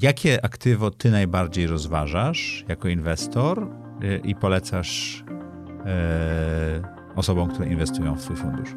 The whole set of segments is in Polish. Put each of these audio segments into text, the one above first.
jakie aktywo ty najbardziej rozważasz jako inwestor i polecasz osobom, które inwestują w twój fundusz?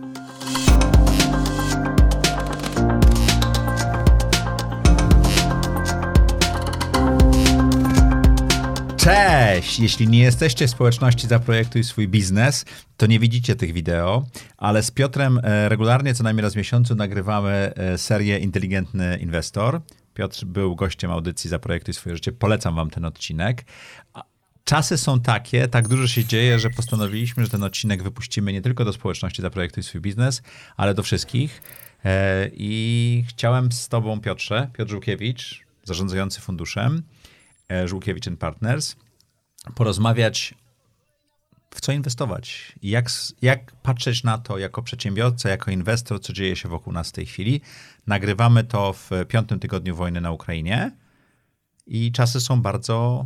Cześć! Jeśli nie jesteście w społeczności Zaprojektuj swój biznes, to nie widzicie tych wideo, ale z Piotrem e, regularnie, co najmniej raz w miesiącu, nagrywamy e, serię Inteligentny Inwestor. Piotr był gościem audycji Zaprojektuj swoje życie. Polecam wam ten odcinek. Czasy są takie, tak dużo się dzieje, że postanowiliśmy, że ten odcinek wypuścimy nie tylko do społeczności Zaprojektuj swój biznes, ale do wszystkich. E, I chciałem z tobą, Piotrze, Piotr Żółkiewicz, zarządzający funduszem, Żółkiewicz Partners, porozmawiać, w co inwestować, jak, jak patrzeć na to jako przedsiębiorca, jako inwestor, co dzieje się wokół nas w tej chwili. Nagrywamy to w piątym tygodniu wojny na Ukrainie i czasy są bardzo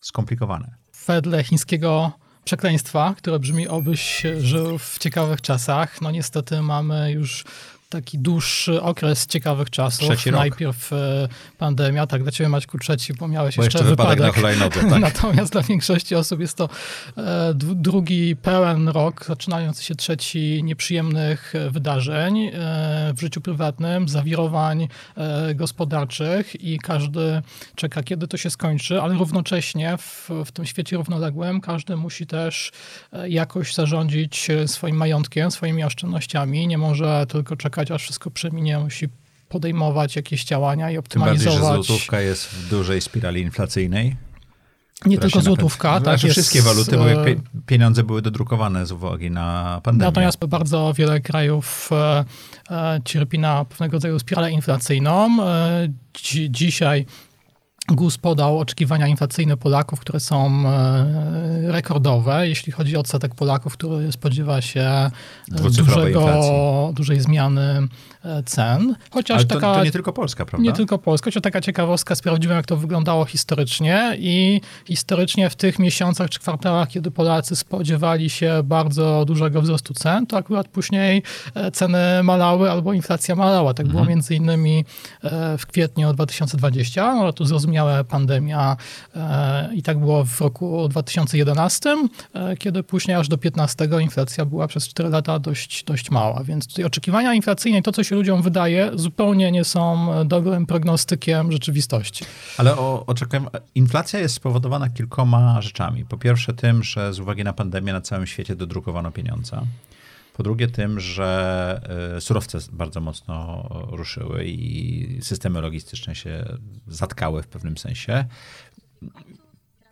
skomplikowane. Wedle chińskiego przekleństwa, które brzmi obyś żył w ciekawych czasach, no niestety mamy już taki dłuższy okres ciekawych czasów. Trzeci. Najpierw e, pandemia, tak dla ciebie Maćku trzeci, bo miałeś bo jeszcze, jeszcze wypadek. wypadek na hulajnodze, tak. Natomiast dla większości osób jest to e, drugi pełen rok, zaczynający się trzeci nieprzyjemnych e, wydarzeń w życiu prywatnym, zawirowań gospodarczych i każdy czeka, kiedy to się skończy, ale równocześnie w, w tym świecie równoległym każdy musi też jakoś zarządzić swoim majątkiem, swoimi oszczędnościami. Nie może tylko czekać czekać, aż wszystko przeminie, musi podejmować jakieś działania i optymalizować. Tym bardziej, że złotówka jest w dużej spirali inflacyjnej. Nie tylko złotówka, tak. Znaczy wszystkie waluty, bo e, pieniądze były dodrukowane z uwagi na pandemię. Natomiast bardzo wiele krajów e, e, cierpi na pewnego rodzaju spiralę inflacyjną. Dzisiaj GUS podał oczekiwania inflacyjne Polaków, które są rekordowe, jeśli chodzi o odsetek Polaków, który spodziewa się dużego, dużej zmiany E, cen. Chociaż Ale to, taka, to nie tylko Polska, prawda? Nie tylko Polska, chociaż taka ciekawostka, sprawdziłem jak to wyglądało historycznie i historycznie w tych miesiącach czy kwartałach, kiedy Polacy spodziewali się bardzo dużego wzrostu cen, to akurat później e, ceny malały albo inflacja malała. Tak mhm. było między innymi e, w kwietniu 2020, no tu zrozumiała pandemia i tak było w roku 2011, kiedy później aż do 15 inflacja była przez 4 lata dość, dość mała, więc tutaj oczekiwania inflacyjne i to, co się ludziom wydaje, zupełnie nie są dobrym prognostykiem rzeczywistości. Ale o, inflacja jest spowodowana kilkoma rzeczami. Po pierwsze tym, że z uwagi na pandemię na całym świecie dodrukowano pieniądze. Po drugie tym, że e, surowce bardzo mocno ruszyły i systemy logistyczne się zatkały w pewnym sensie.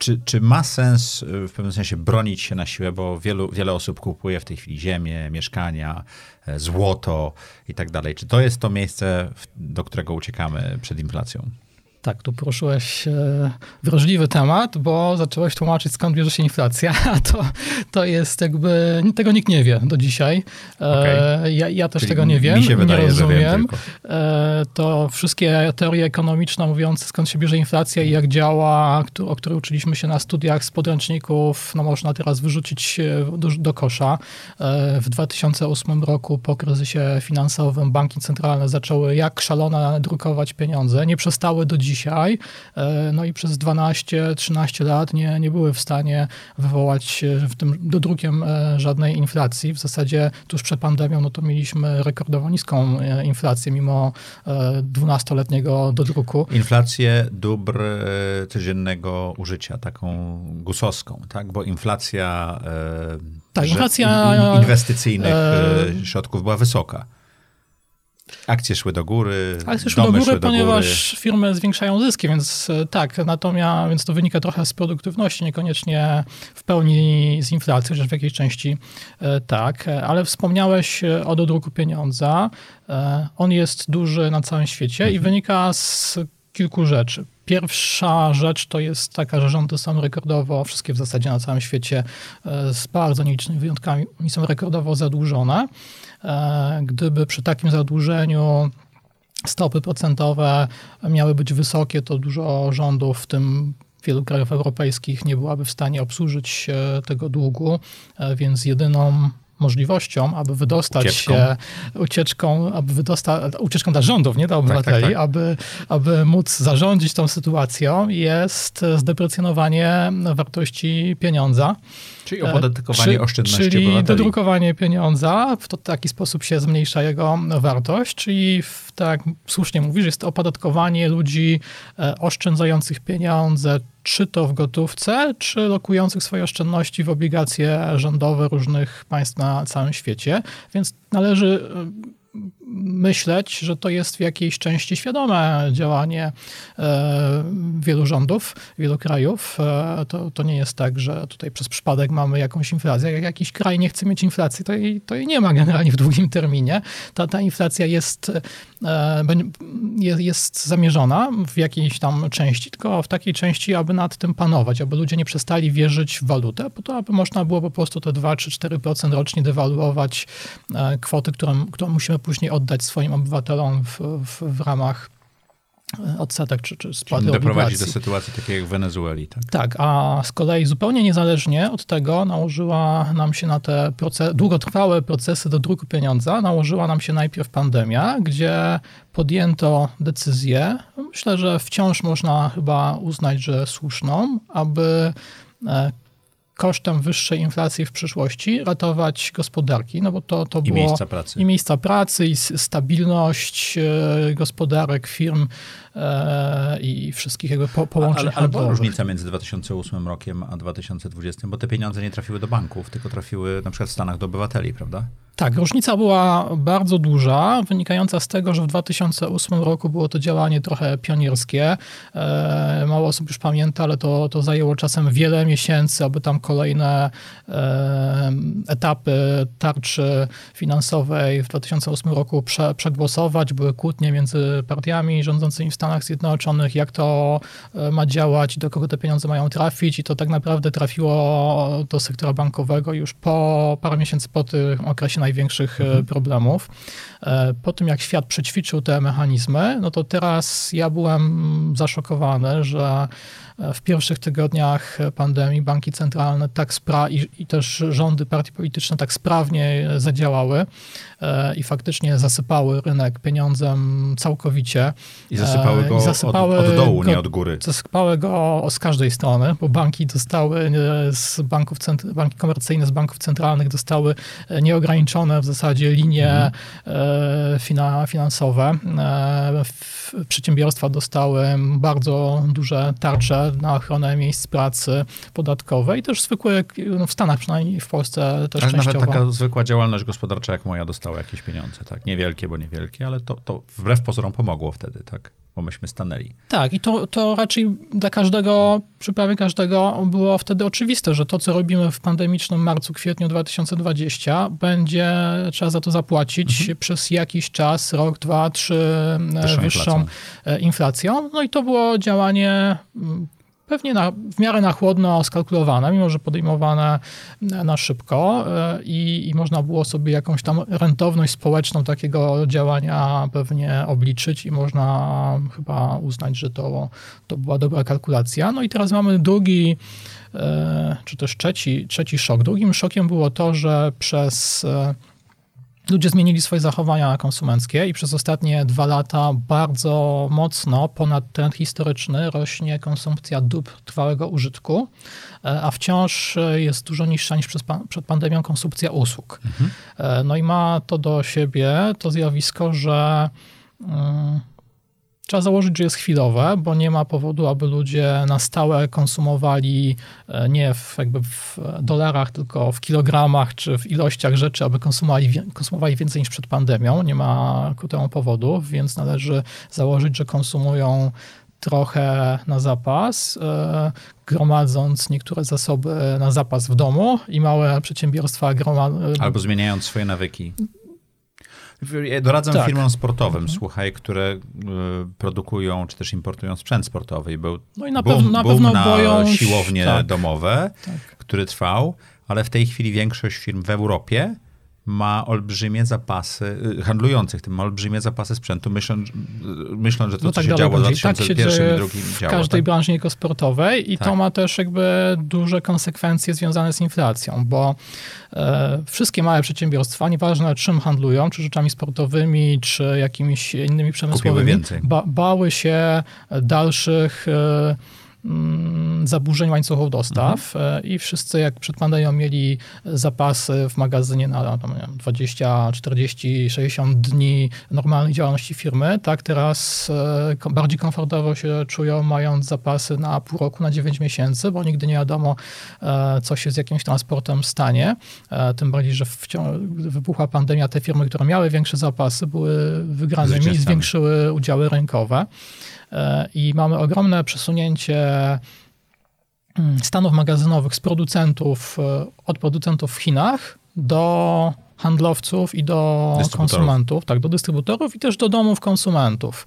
Czy, czy ma sens y, w pewnym sensie bronić się na siłę, bo wielu, wiele osób kupuje w tej chwili ziemię, mieszkania, e, złoto i tak dalej? Czy to jest to miejsce, do którego uciekamy przed inflacją? Tak, tu poruszyłeś e, wrażliwy temat, bo zacząłeś tłumaczyć, skąd bierze się inflacja, a to, to jest jakby, tego nikt nie wie do dzisiaj. E, okay. Ja, ja, też Czyli tego nie wiem, wydaje, nie rozumiem. Wiem e, to wszystkie teorie ekonomiczne mówiące, skąd się bierze inflacja i jak działa, o której uczyliśmy się na studiach z podręczników, no można teraz wyrzucić do, do kosza. W 2008 roku po kryzysie finansowym banki centralne zaczęły jak szalone drukować pieniądze, nie przestały do dziś dzisiaj, e, no i przez 12-13 lat nie, nie były w stanie wywołać e, w tym dodrukiem e, żadnej inflacji. W zasadzie tuż przed pandemią no to mieliśmy rekordowo niską inflację mimo 12-letniego dodruku. Inflację dóbr codziennego użycia, taką gusowską, tak? Bo inflacja, tak, inflacja inwestycyjnych środków była wysoka. Akcje szły do góry. Akcje szły do góry, szły ponieważ góry. firmy zwiększają zyski, więc e, tak, natomiast więc to wynika trochę z produktywności, niekoniecznie w pełni z inflacji, chociaż w jakiejś części e, tak. Ale wspomniałeś e, o dodruku pieniądza. On jest duży na całym świecie mhm. i wynika z kilku rzeczy. Pierwsza rzecz to jest taka, że rządy są rekordowo, wszystkie w zasadzie na całym świecie z bardzo nielicznymi wyjątkami są rekordowo zadłużone. E, gdyby przy takim zadłużeniu stopy procentowe miały być wysokie, to dużo rządów, w tym wielu krajów europejskich, nie byłaby w stanie obsłużyć tego długu, e, więc jedyną możliwością, aby wydostać ucieczką. się ucieczką, aby wydostać, ucieczką dla rządów, nie dla obywateli, tak, tak, tak. Aby, aby móc zarządzić tą sytuacją, jest zdeprecjonowanie wartości pieniądza. Czyli opodatkowanie Czy, oszczędności Czyli obywateli. dodrukowanie pieniądza, w to, taki sposób się zmniejsza jego wartość, czyli w, tak słusznie mówisz, jest to opodatkowanie ludzi e, oszczędzających pieniądze, czy to w gotówce, czy lokujących swoje oszczędności w obligacje rządowe różnych państw na całym świecie. Więc należy myśleć, że to jest w jakiejś części świadome działanie e, wielu rządów, wielu krajów. E, to, to nie jest tak, że tutaj przez przypadek mamy jakąś inflację. Jak jakiś kraj nie chce mieć inflacji, to jej, to jej nie ma generalnie w długim terminie. Ta, ta inflacja jest, e, jest zamierzona w jakiejś tam części, tylko w takiej części, aby nad tym panować, aby ludzie nie przestali wierzyć w walutę, po to, aby można było po prostu te 2 czy 4% rocznie dewaluować kwoty, którą, którą musimy później oddać swoim obywatelom w, w, w ramach e, odsetek czy, czy spłaty Czyli doprowadzić obligacji. do sytuacji takiej jak w Wenezueli, tak? Tak, a z kolei zupełnie niezależnie od tego nałożyła nam się na te proces, długotrwałe procesy do druku pieniądza, nałożyła nam się najpierw pandemia, gdzie podjęto decyzję, myślę, że wciąż można chyba uznać, że słuszną, aby e, kosztem wyższej inflacji w przyszłości ratować gospodarki, no bo to, to I było... miejsca pracy. I miejsca pracy, i stabilność e, gospodarek, firm i wszystkich jakby po, połączeń Ale, ale była różnica między 2008 rokiem a 2020, bo te pieniądze nie trafiły do banków, tylko trafiły na przykład w Stanach do obywateli, prawda? Tak, różnica była bardzo duża, wynikająca z tego, że w 2008 roku było to działanie trochę pionierskie. E, mało osób już pamięta, ale to, to zajęło czasem wiele miesięcy, aby tam kolejne e, etapy tarczy finansowej w 2008 roku prze, przegłosować. Były kłótnie między partiami rządzącymi w Stanach Zjednoczonych, jak to e, ma działać, do kogo te pieniądze mają trafić i to tak naprawdę trafiło do sektora bankowego już po parę miesięcy po tym okresie największych mhm. problemów. E, po tym, jak świat przećwiczył te mechanizmy, no to teraz ja byłem zaszokowany, że w pierwszych tygodniach pandemii banki centralne tak spra i, i, też rządy, partie polityczne tak sprawnie zadziałały e, i faktycznie zasypały rynek pieniądzem całkowicie. I zasypały go I zasypały od, od, dołu, go, nie od góry. Zasypały go z każdej strony, bo banki dostały z banków, banki komercyjne z banków centralnych dostały nieograniczone w zasadzie linie mhm. finansowe. E, przedsiębiorstwa dostały bardzo duże tarcze na ochronę miejsc pracy podatkowej, też zwykłe, no w Stanach przynajmniej, w Polsce też ale częściowo. nawet taka zwykła działalność gospodarcza jak moja dostała jakieś pieniądze, tak? Niewielkie, bo niewielkie, ale to, to wbrew pozorom pomogło wtedy, tak? Bo myśmy stanęli. Tak, i to, to raczej dla każdego, przy prawie każdego było wtedy oczywiste, że to, co robimy w pandemicznym marcu, kwietniu 2020, będzie trzeba za to zapłacić mhm. przez jakiś czas, rok, dwa, trzy, wyższą, wyższą inflacją. inflacją. No i to było działanie pewnie na, w miarę na chłodno skalkulowane, mimo że podejmowane na szybko e, i, i, można było sobie jakąś tam rentowność społeczną takiego działania pewnie obliczyć i można chyba uznać, że to, to była dobra kalkulacja. No i teraz mamy drugi, e, czy też trzeci, trzeci szok. Drugim szokiem było to, że przez e, ludzie zmienili swoje zachowania konsumenckie i przez ostatnie dwa lata bardzo mocno ponad trend historyczny rośnie konsumpcja dóbr trwałego użytku, e, a wciąż jest dużo niższa niż przed pandemią konsumpcja usług. Mhm. E, no i ma to do siebie to zjawisko, że mm, Trzeba założyć, że jest chwilowe, bo nie ma powodu, aby ludzie na stałe konsumowali e, nie w, jakby w dolarach, tylko w kilogramach czy w ilościach rzeczy, aby konsumowali, konsumowali więcej niż przed pandemią. Nie ma ku temu powodu, więc należy założyć, że konsumują trochę na zapas, e, gromadząc niektóre zasoby na zapas w domu i małe przedsiębiorstwa gromadzą. Albo zmieniając swoje nawyki. Doradzam tak. firmom sportowym, mhm. słuchaj, które y, produkują czy też importują sprzęt sportowy. Był no i na, boom, pew na pewno na boją siłownie tak. domowe, tak. który trwał, ale w tej chwili większość firm w Europie ma olbrzymie zapasy, y, handlujących tym ma olbrzymie zapasy sprzętu, myślą, myślą że to, no tak co się działo w 2001 tak i 2002 w każdej tak? branży niekosportowej i tak. to ma też jakby duże konsekwencje związane z inflacją, bo e, wszystkie małe przedsiębiorstwa, nieważne czym handlują, czy rzeczami sportowymi, czy jakimiś innymi przemysłowymi, ba, bały się dalszych e, zaburzeń łańcuchów dostaw mhm. E, i wszyscy jak przed pandemią mieli zapasy w magazynie na tam, wiem, 20, 40, 60 dni normalnej działalności firmy, tak teraz e, bardziej komfortowo się czują mając zapasy na pół roku, na 9 miesięcy, bo nigdy nie wiadomo e, co się z jakimś transportem stanie. Tym bardziej, że gdy wybuchła pandemia, te firmy, które miały większe zapasy były wygranymi i zwiększyły udziały rynkowe. E, i mamy ogromne przesunięcie mm, stanów magazynowych z producentów, e, od producentów w Chinach do handlowców i do konsumentów, tak, do dystrybutorów i też do domów konsumentów,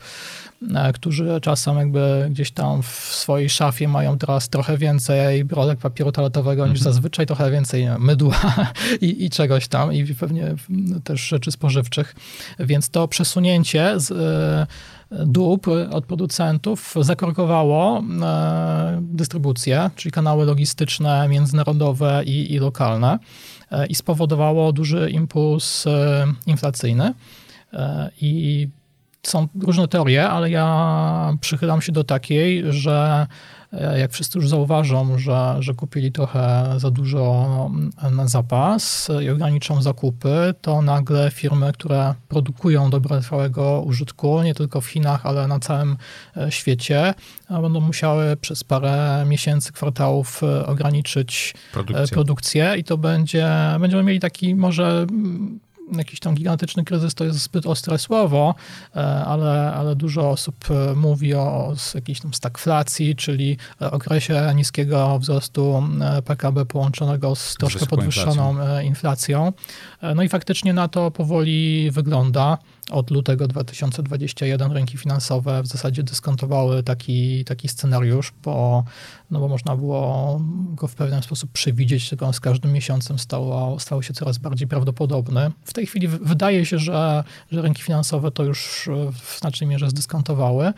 e, którzy czasem jakby gdzieś tam w swojej szafie mają teraz trochę więcej brolek papieru toaletowego niż mhm. zazwyczaj, trochę więcej mydła i, i, czegoś tam i pewnie też rzeczy spożywczych, więc to przesunięcie z dóbr od producentów zakorkowało e, dystrybucję, czyli kanały logistyczne międzynarodowe i, i lokalne e, i spowodowało duży impuls e, inflacyjny. I są różne teorie, ale ja przychylam się do takiej, że jak wszyscy już zauważą, że, że kupili trochę za dużo na zapas i ograniczą zakupy, to nagle firmy, które produkują trwałego użytku, nie tylko w Chinach, ale na całym e, świecie, będą musiały przez parę miesięcy, kwartałów e, ograniczyć produkcję, produkcję i to będzie, będziemy mieli taki może jakiś tam gigantyczny kryzys to jest zbyt ostre słowo, e, ale, ale dużo osób e, mówi o jakiejś tam stagflacji, czyli okresie niskiego wzrostu e, PKB połączonego z troszkę podwyższoną inflacją. inflacją. No i faktycznie na to powoli wygląda od lutego 2021 rynki finansowe w zasadzie dyskontowały taki, taki scenariusz, bo, no bo można było go w pewien sposób przewidzieć, tylko on z każdym miesiącem stało, stało się coraz bardziej prawdopodobny. W tej chwili wydaje się, że, że rynki finansowe to już w znacznej mierze zdyskontowały,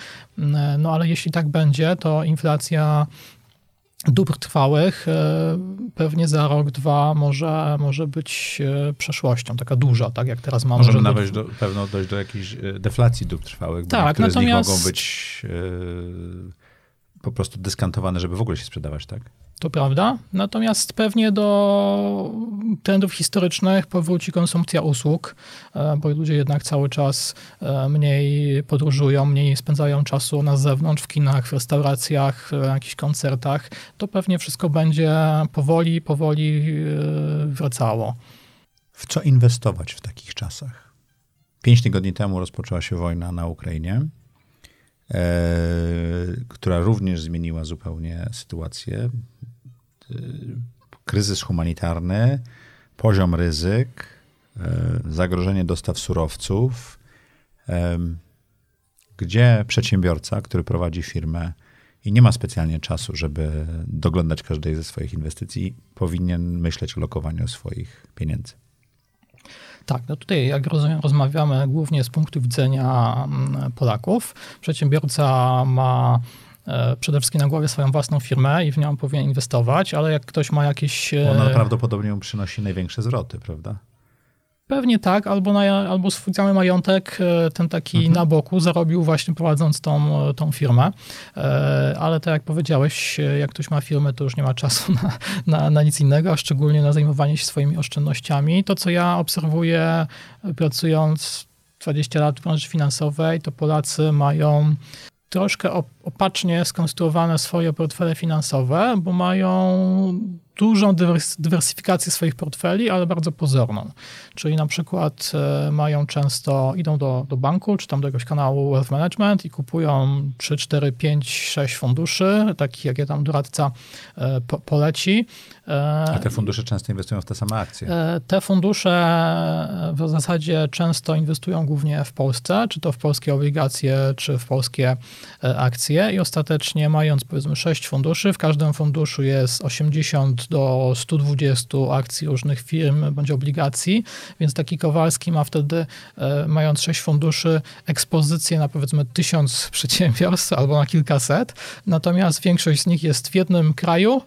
no ale jeśli tak będzie, to inflacja dóbr trwałych e, pewnie za rok, dwa może, może być e, przeszłością, taka duża, tak jak teraz mamy. Możemy nawet do, pewno dojść do jakiejś e, deflacji dóbr trwałych, tak, bo niektóre natomiast... z nich mogą być po prostu dyskantowane, żeby w ogóle się sprzedawać, tak? To prawda. Natomiast pewnie do trendów historycznych powróci konsumpcja usług, e, bo ludzie jednak cały czas e, mniej podróżują, mniej spędzają czasu na zewnątrz, w kinach, w restauracjach, w jakichś koncertach. To pewnie wszystko będzie powoli, powoli e, wracało. W co inwestować w takich czasach? Pięć tygodni temu rozpoczęła się wojna na Ukrainie. E, która również zmieniła zupełnie sytuację. E, kryzys humanitarny, poziom ryzyk, e, zagrożenie dostaw surowców, gdzie przedsiębiorca, który prowadzi firmę i nie ma specjalnie czasu, żeby doglądać każdej ze swoich inwestycji, powinien myśleć o lokowaniu swoich pieniędzy. Tak, no tutaj jak rozumiem, rozmawiamy głównie z punktu widzenia mm, Polaków. Przedsiębiorca ma e, przede wszystkim na głowie swoją własną firmę i w nią powinien inwestować, ale jak ktoś ma jakieś... E, Ona prawdopodobnie przynosi największe zwroty, prawda? Pewnie tak, albo, na, albo swój cały majątek, e, ten taki mhm. na boku, zarobił właśnie prowadząc tą, tą firmę. E, ale tak jak powiedziałeś, e, jak ktoś ma firmę, to już nie ma czasu na, na, na nic innego, a szczególnie na zajmowanie się swoimi oszczędnościami. To, co ja obserwuję pracując 20 lat w branży finansowej, to Polacy mają troszkę opacznie skonstruowane swoje portfele finansowe, bo mają dużą dywersyfikację swoich portfeli, ale bardzo pozorną. Czyli na przykład e, mają często, idą do, do banku, czy tam do jakiegoś kanału Wealth Management i kupują 3, 4, 5, 6 funduszy, takich jakie tam doradca e, po, poleci. E, A te fundusze często inwestują w te same akcje? Te fundusze w zasadzie często inwestują głównie w Polsce, czy to w polskie obligacje, czy w polskie akcje i ostatecznie mając powiedzmy 6 funduszy, w każdym funduszu jest 80 50 do 120 akcji różnych firm bądź obligacji, więc taki Kowalski ma wtedy, e, mając sześć funduszy, ekspozycję na powiedzmy tysiąc przedsiębiorstw albo na kilkaset, natomiast większość z nich jest w jednym kraju,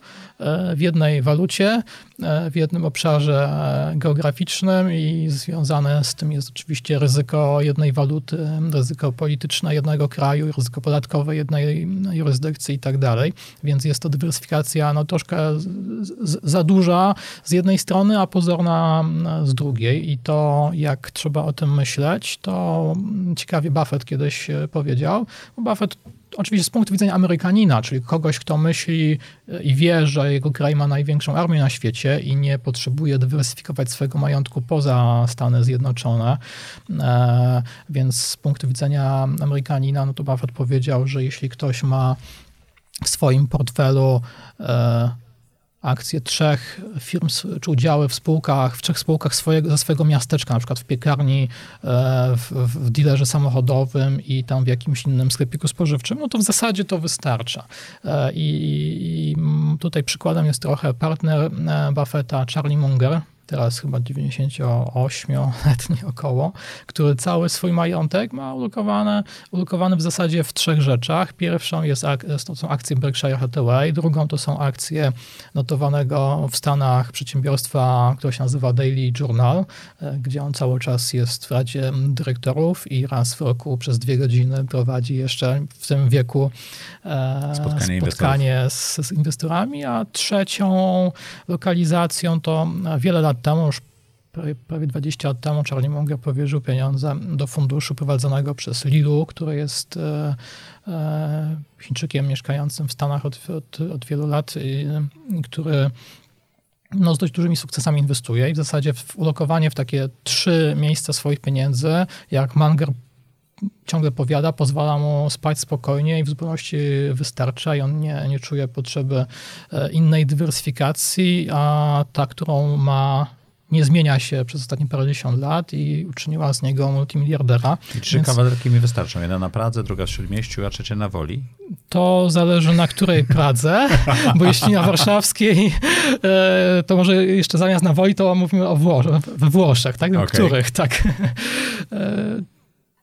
w jednej walucie, e, w jednym obszarze e, geograficznym i związane z tym jest oczywiście ryzyko jednej waluty, ryzyko polityczne jednego kraju, ryzyko podatkowe jednej jurysdykcji i tak dalej. Więc jest to dywersyfikacja no, troszkę za duża z jednej strony, a pozorna z drugiej. I to, jak trzeba o tym myśleć, to ciekawie Buffett kiedyś powiedział. Buffett oczywiście z punktu widzenia Amerykanina, czyli kogoś, kto myśli e, i wie, że jego kraj ma największą armię na świecie i nie potrzebuje dywersyfikować swojego majątku poza Stany Zjednoczone. E, więc z punktu widzenia Amerykanina, no to Buffett powiedział, że jeśli ktoś ma w swoim portfelu e, akcje trzech firm, czy udziały w spółkach, w trzech spółkach swojego, ze swojego miasteczka, na przykład w piekarni, e, w, w dealerze samochodowym i tam w jakimś innym sklepiku spożywczym, no to w zasadzie to wystarcza. E, I, i tutaj przykładem jest trochę partner e, Buffetta, Charlie Munger, teraz chyba 98-letni około, który cały swój majątek ma ulokowany, ulokowany w zasadzie w trzech rzeczach. Pierwszą jest, to są akcje Berkshire Hathaway, drugą to są akcje notowanego w Stanach przedsiębiorstwa, które się nazywa Daily Journal, e, gdzie on cały czas jest w Radzie Dyrektorów i raz w roku przez dwie godziny prowadzi jeszcze w tym wieku e, spotkanie, spotkanie z, z inwestorami, a trzecią lokalizacją to wiele lat temu, już prawie 20 lat temu, Charlie Munger powierzył pieniądze do funduszu prowadzonego przez Lilu, który jest e, e, Chińczykiem mieszkającym w Stanach od, od, od wielu lat, który no, z dość dużymi sukcesami inwestuje i w zasadzie w ulokowanie w takie trzy miejsca swoich pieniędzy, jak Munger ciągle powiada, pozwala mu spać spokojnie i w zupełności wystarcza i on nie, nie czuje potrzeby e, innej dywersyfikacji, a ta, którą ma nie zmienia się przez ostatnie parędziesiąt lat i uczyniła z niego multimiliardera. I trzy Więc... kawalerki mi wystarczą. Jedna na Pradze, druga w Śródmieściu, a trzecia na Woli? To zależy na której Pradze, bo jeśli na warszawskiej, e, to może jeszcze zamiast na Woli, to mówimy o Włosz we Włoszech, tak? Okay. których, tak.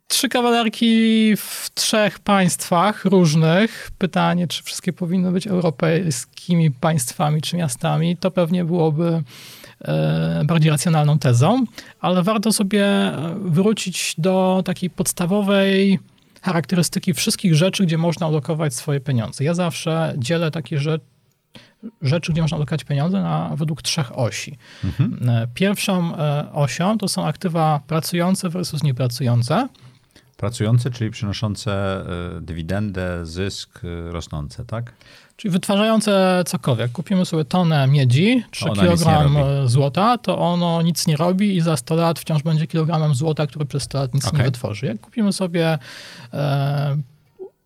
Trzy kawalerki w trzech państwach różnych. Pytanie, czy wszystkie powinny być europejskimi państwami czy miastami, to pewnie byłoby e, bardziej racjonalną tezą, ale warto sobie wrócić do takiej podstawowej charakterystyki wszystkich rzeczy, gdzie można alokować swoje pieniądze. Ja zawsze dzielę takie rzeczy, rzeczy, gdzie można alokować pieniądze na, według trzech osi. Mhm. E, pierwszą e, osią to są aktywa pracujące versus niepracujące. Pracujące, czyli przynoszące e, dywidendę, zysk e, rosnące, tak? Czyli wytwarzające cokolwiek. Kupimy sobie tonę miedzi, 3 kg złota, to ono nic nie robi i za 100 lat wciąż będzie kilogramem złota, który przez 100 lat nic okay. nie wytworzy. Jak kupimy sobie e,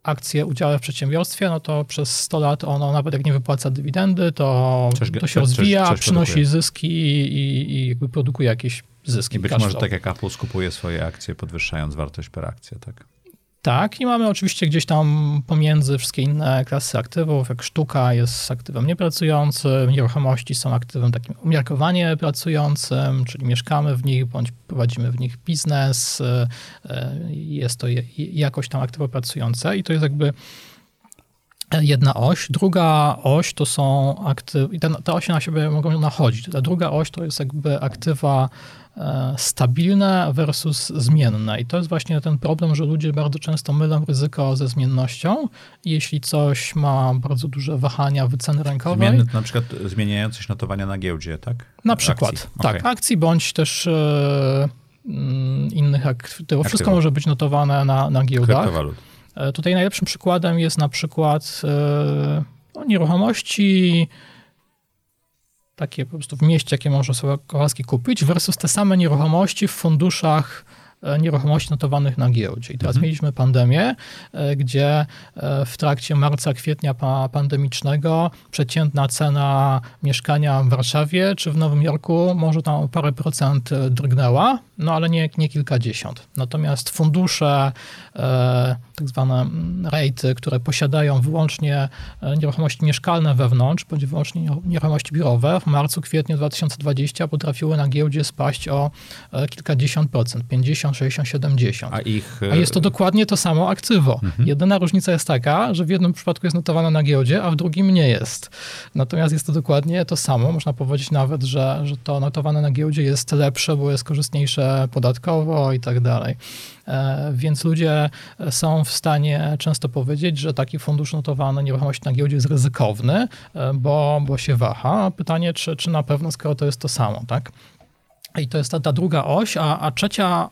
akcje, udziały w przedsiębiorstwie, no to przez 100 lat ono nawet jak nie wypłaca dywidendy, to, coś, to się rozwija, coś, coś przynosi produkuje. zyski i, i jakby produkuje jakieś zyski. Być może tak jak Apple skupuje swoje akcje, podwyższając wartość per akcję, tak? Tak, i mamy oczywiście gdzieś tam pomiędzy wszystkie inne klasy aktywów, jak sztuka jest aktywem niepracującym, nieruchomości są aktywem takim umiarkowanie pracującym, czyli mieszkamy w nich bądź prowadzimy w nich biznes, e, jest to jakoś tam aktywo pracujące i to jest jakby jedna oś. Druga oś to są aktywa, i te, te osie na siebie mogą nachodzić. Ta druga oś to jest jakby aktywa E, stabilne versus zmienne. I to jest właśnie ten problem, że ludzie bardzo często mylą ryzyko ze zmiennością. Jeśli coś ma bardzo duże wahania wyceny rynkowej. Zmienny na przykład zmieniające się notowania na giełdzie, tak? Na przykład, akcji. tak. Okay. Akcji bądź też mm, innych aktywów. Wszystko może być notowane na, na giełdach. E, tutaj najlepszym przykładem jest na przykład e, nieruchomości, takie po prostu w mieście, jakie może sobie Kowalski kupić, versus te same nieruchomości w funduszach nieruchomości notowanych na giełdzie. I teraz mhm. mieliśmy pandemię, e, gdzie w trakcie marca, kwietnia pandemicznego przeciętna cena mieszkania w Warszawie czy w Nowym Jorku może tam parę procent drgnęła, no ale nie, nie kilkadziesiąt. Natomiast fundusze, tak zwane rejty, które posiadają wyłącznie nieruchomości mieszkalne wewnątrz, bądź wyłącznie nieruchomości biurowe, w marcu, kwietniu 2020 potrafiły na giełdzie spaść o e, kilkadziesiąt procent, 50, 60, 70. A, ich... a jest to dokładnie to samo aktywo. Mhm. Jedyna różnica jest taka, że w jednym przypadku jest notowane na giełdzie, a w drugim nie jest. Natomiast jest to dokładnie to samo. Można powiedzieć nawet, że, że to notowane na giełdzie jest lepsze, bo jest korzystniejsze podatkowo i tak dalej. E, więc ludzie są w stanie często powiedzieć, że taki fundusz notowany nieruchomości na giełdzie jest ryzykowny, e, bo, bo się waha. Pytanie, czy, czy na pewno, skoro to jest to samo, tak? I to jest ta, ta druga oś, a, a trzecia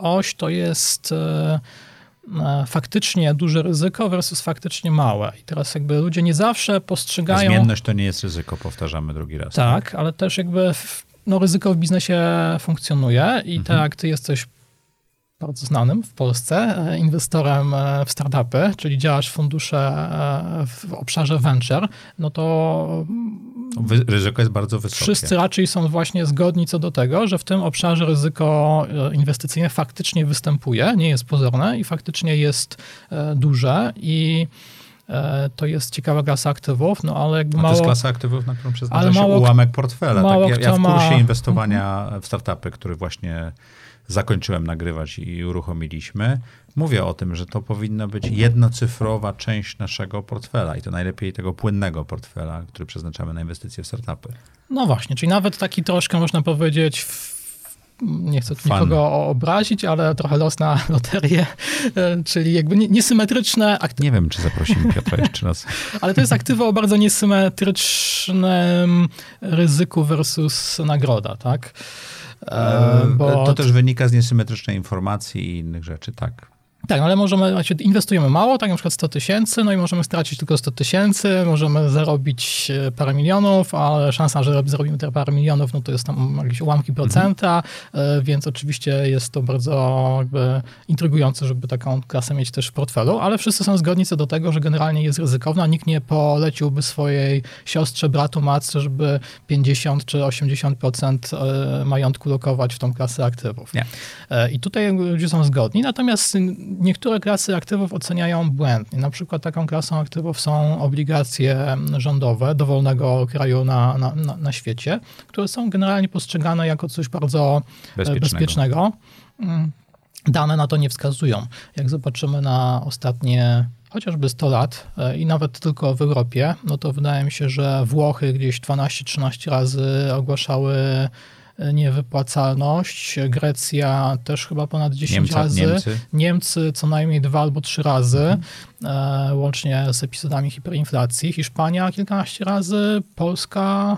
oś to jest e, faktycznie duże ryzyko versus faktycznie małe. I teraz jakby ludzie nie zawsze postrzegają... Zmienność to nie jest ryzyko, powtarzamy drugi raz. Tak, tak? ale też jakby no, ryzyko w biznesie funkcjonuje i mhm. tak ty jesteś bardzo znanym w Polsce e, inwestorem e, w startupy, czyli działasz fundusze e, w obszarze venture, no to ryzyko jest bardzo wysokie. Wszyscy raczej są właśnie zgodni co do tego, że w tym obszarze ryzyko inwestycyjne faktycznie występuje, nie jest pozorne i faktycznie jest duże i to jest ciekawa klasa aktywów, no ale jakby mało... to jest klasa aktywów, na którą przeznacza się ułamek portfela. Mało tak, ja, ja w kursie ma... inwestowania w startupy, który właśnie zakończyłem nagrywać i uruchomiliśmy, mówię o tym, że to powinna być jednocyfrowa część naszego portfela i to najlepiej tego płynnego portfela, który przeznaczamy na inwestycje w startupy. No właśnie, czyli nawet taki troszkę można powiedzieć nie chcę tu nikogo obrazić, ale trochę los na loterię, e, czyli jakby niesymetryczne... Akty... Nie wiem, czy zaprosimy Piotra jeszcze raz. ale to jest aktywo o bardzo niesymetrycznym ryzyku versus nagroda, tak? E, bo... To też wynika z niesymetrycznej informacji i innych rzeczy, tak. Tak, no ale możemy, znaczy inwestujemy mało, tak na przykład 100 tysięcy, no i możemy stracić tylko 100 tysięcy, możemy zarobić e, parę milionów, ale szansa, że zarobimy te parę milionów, no to jest tam jakieś ułamki procenta, mhm. więc oczywiście jest to bardzo jakby intrygujące, żeby taką klasę mieć też w portfelu, ale wszyscy są zgodni co do tego, że generalnie jest ryzykowna. Nikt nie poleciłby swojej siostrze, bratu, matce, żeby 50 czy 80% e, majątku lokować w tą klasę aktywów. Nie. I tutaj ludzie są zgodni, natomiast niektóre klasy aktywów oceniają błędnie. Na przykład taką klasą aktywów są obligacje rządowe dowolnego kraju na, na, na, na świecie, które są generalnie postrzegane jako coś bardzo e, bezpiecznego. bezpiecznego. Mm, dane na to nie wskazują. Jak zobaczymy na ostatnie chociażby 100 lat e, i nawet tylko w Europie, no to wydaje mi się, że Włochy gdzieś 12-13 razy ogłaszały niewypłacalność. Grecja też chyba ponad 10 Niemca, razy. Niemcy. Niemcy co najmniej dwa albo trzy razy, mhm. łącznie z epizodami hiperinflacji. Hiszpania kilkanaście razy, Polska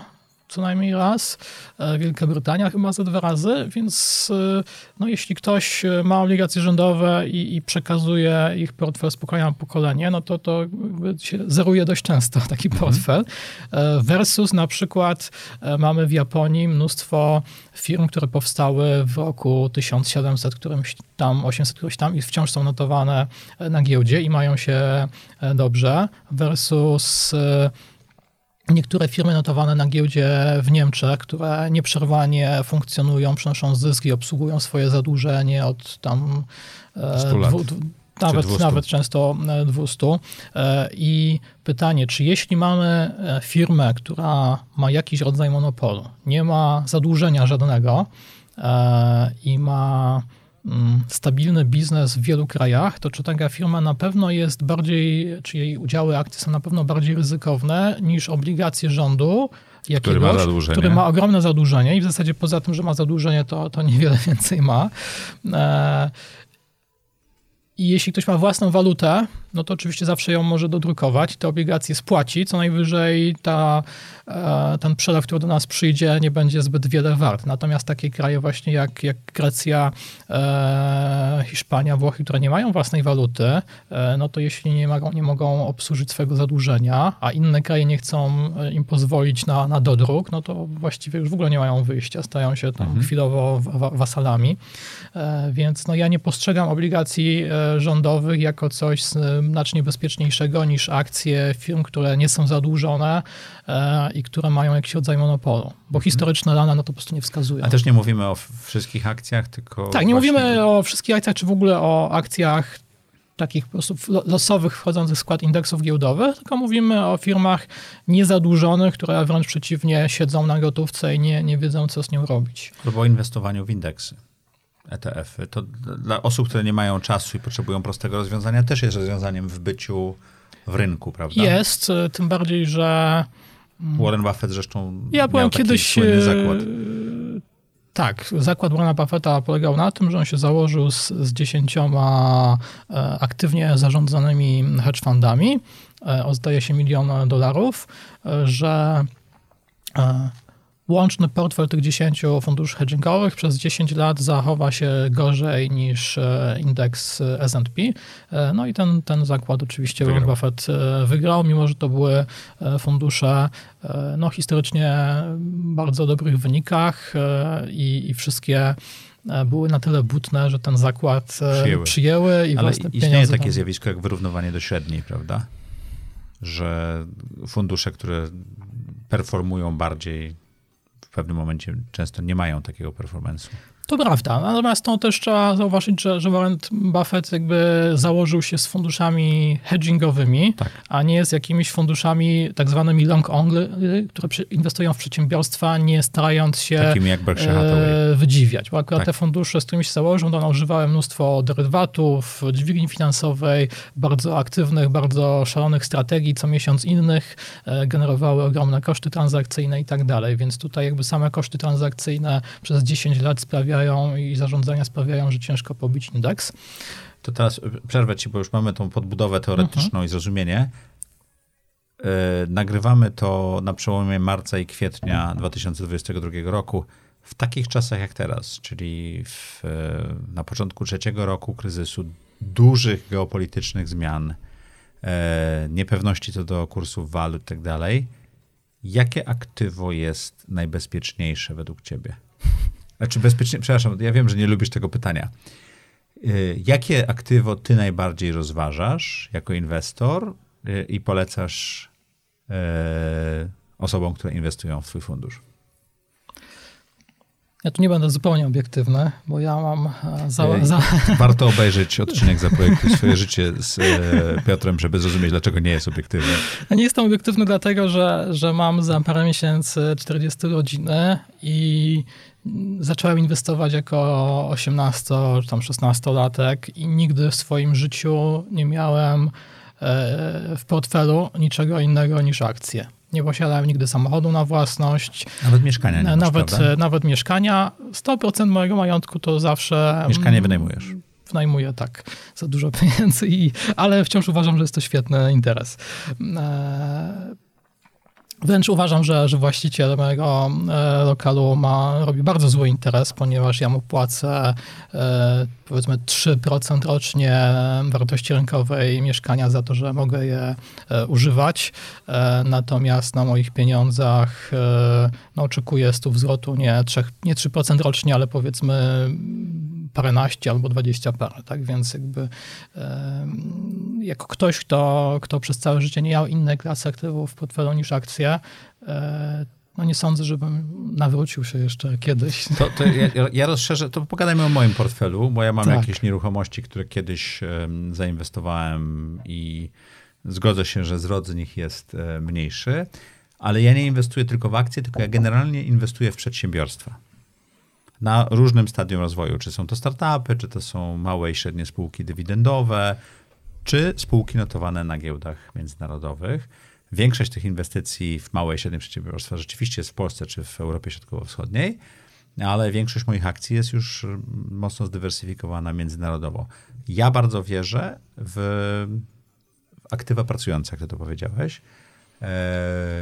co najmniej raz. E, Wielka Brytania chyba ze dwa razy, więc e, no, jeśli ktoś e, ma obligacje rządowe i, i przekazuje ich portfel z pokolenia na pokolenie, no to to się zeruje dość często taki mhm. portfel. Versus na przykład mamy w Japonii mnóstwo firm, które powstały w roku 1700, którymś tam, 800 któryś tam i wciąż są notowane na giełdzie i mają się dobrze versus Niektóre firmy notowane na giełdzie w Niemczech, które nieprzerwanie funkcjonują, przynoszą zyski, obsługują swoje zadłużenie od tam 100 e. Dwu, nawet, nawet często 200. E, e, I pytanie, czy jeśli mamy firmę, która ma jakiś rodzaj monopolu, nie ma zadłużenia żadnego i ma stabilny biznes w wielu krajach, to czy taka firma na pewno jest bardziej, czy jej udziały akcji są na pewno bardziej ryzykowne niż obligacje rządu, jakiegoś, który ma, który ma ogromne zadłużenie i w zasadzie poza tym, że ma zadłużenie, to, to niewiele więcej ma. E, I jeśli ktoś ma własną walutę, no to oczywiście zawsze ją może dodrukować, te obligacje spłaci, co najwyżej ta, e, ten przelew, który do nas przyjdzie, nie będzie zbyt wiele wart. Natomiast takie kraje właśnie jak, jak Grecja, e, Hiszpania, Włochy, które nie mają własnej waluty, e, no to jeśli nie mogą, nie mogą obsłużyć swojego zadłużenia, a inne kraje nie chcą im pozwolić na, na dodruk, no to właściwie już w ogóle nie mają wyjścia, stają się tam mhm. chwilowo wasalami. Więc no ja nie postrzegam obligacji rządowych jako coś znacznie bezpieczniejszego niż akcje firm, które nie są zadłużone e, i które mają jakiś rodzaj monopolu, bo mhm. historyczne dane na to po prostu nie wskazują. A też nie mówimy o wszystkich akcjach, tylko. Tak, nie właśnie... mówimy o wszystkich akcjach, czy w ogóle o akcjach takich po prostu losowych wchodzących w skład indeksów giełdowych, tylko mówimy o firmach niezadłużonych, które wręcz przeciwnie siedzą na gotówce i nie, nie wiedzą, co z nią robić. Albo o inwestowaniu w indeksy. ETF-y. To dla osób, które nie mają czasu i potrzebują prostego rozwiązania, też jest rozwiązaniem w byciu w rynku, prawda? Jest, e, tym bardziej, że. Mm, Warren Buffett zresztą. Ja byłem kiedyś. E, zakład. Tak, zakład Warrena Buffetta polegał na tym, że on się założył z, z dziesięcioma e, aktywnie zarządzanymi hedge fundami, o zdaje się milion dolarów, że łączny portfel tych 10 funduszy hedgingowych przez 10 lat zachowa się gorzej niż e, indeks S&P. E, no i ten, ten zakład oczywiście wygrał. Warren Buffett e, wygrał, mimo że to były fundusze no, historycznie bardzo dobrych wynikach i, i wszystkie były na tyle butne, że ten zakład przyjęły, przyjęły i Ale własne istnieje takie zjawisko jak wyrównywanie do średniej, prawda? Że fundusze, które performują bardziej w pewnym momencie często nie mają takiego performance'u. To prawda, natomiast to też trzeba zauważyć, że, że Warren Buffett jakby założył się z funduszami hedgingowymi, tak. a nie z jakimiś funduszami tak zwanymi long only, które inwestują w przedsiębiorstwa, nie starając się Takimi jak e, wydziwiać. Bo akurat tak. te fundusze, z którymi się założył, to one używały mnóstwo derywatów, dźwigni finansowej, bardzo aktywnych, bardzo szalonych strategii, co miesiąc innych, e, generowały ogromne koszty transakcyjne i tak dalej, więc tutaj jakby same koszty transakcyjne przez 10 lat sprawiają, sprawiają i zarządzania sprawiają, że ciężko pobić indeks. To teraz przerwę ci, bo już mamy tą podbudowę teoretyczną mhm. i zrozumienie. Yy, nagrywamy to na przełomie marca i kwietnia 2022 roku. W takich czasach jak teraz, czyli w, na początku trzeciego roku kryzysu, dużych geopolitycznych zmian, yy, niepewności co do kursów walut i tak dalej, jakie aktywo jest najbezpieczniejsze według ciebie? Znaczy bezpiecznie, przepraszam, ja wiem, że nie lubisz tego pytania. Y, jakie aktywo ty najbardziej rozważasz jako inwestor y, i polecasz y, osobom, które inwestują w twój fundusz? Ja tu nie będę zupełnie obiektywny, bo ja mam e, za, za... Warto obejrzeć odcinek za projektu Swoje życie z e, Piotrem, żeby zrozumieć, dlaczego nie jest obiektywny. Ja nie jestem obiektywny dlatego, że, że mam za parę miesięcy 40 rodziny i zacząłem inwestować jako 18 czy tam 16-latek i nigdy w swoim życiu nie miałem e, w portfelu niczego innego niż akcje. Nie posiadałem nigdy samochodu na własność. Nawet mieszkania nie Nawet, e, nawet mieszkania. 100% mojego majątku to zawsze... Mieszkanie wynajmujesz? Wynajmuję, tak, za dużo pieniędzy, i, ale wciąż uważam, że jest to świetny interes. E, Wręcz uważam, że, że właściciel mojego e, lokalu ma, robi bardzo zły interes, ponieważ ja mu płacę e, powiedzmy 3% rocznie wartości rynkowej mieszkania za to, że mogę je e, używać. Natomiast na moich pieniądzach no, oczekuję stów zwrotu nie, 3, nie 3% rocznie, ale powiedzmy paręnaście albo dwadzieścia parę, tak? Więc jakby jako ktoś, kto, kto przez całe życie nie miał innej klasy aktywów w portfelu niż akcje, e, no nie sądzę, żebym nawrócił się jeszcze kiedyś. To, to ja, ja, rozszerzę, to pogadajmy o moim portfelu, bo ja mam tak. jakieś nieruchomości, które kiedyś um, zainwestowałem i zgodzę się, że zwrot z nich jest e, mniejszy, ale ja nie inwestuję tylko w akcje, tylko ja generalnie inwestuję w przedsiębiorstwa na różnym stadium rozwoju. Czy są to startupy, czy to są małe i średnie spółki dywidendowe, czy spółki notowane na giełdach międzynarodowych. Większość tych inwestycji w małe i średnie przedsiębiorstwa rzeczywiście jest w Polsce czy w Europie Środkowo-Wschodniej, ale większość moich akcji jest już mocno zdywersyfikowana międzynarodowo. Ja bardzo wierzę w w aktywa pracujące, jak ty to powiedziałeś.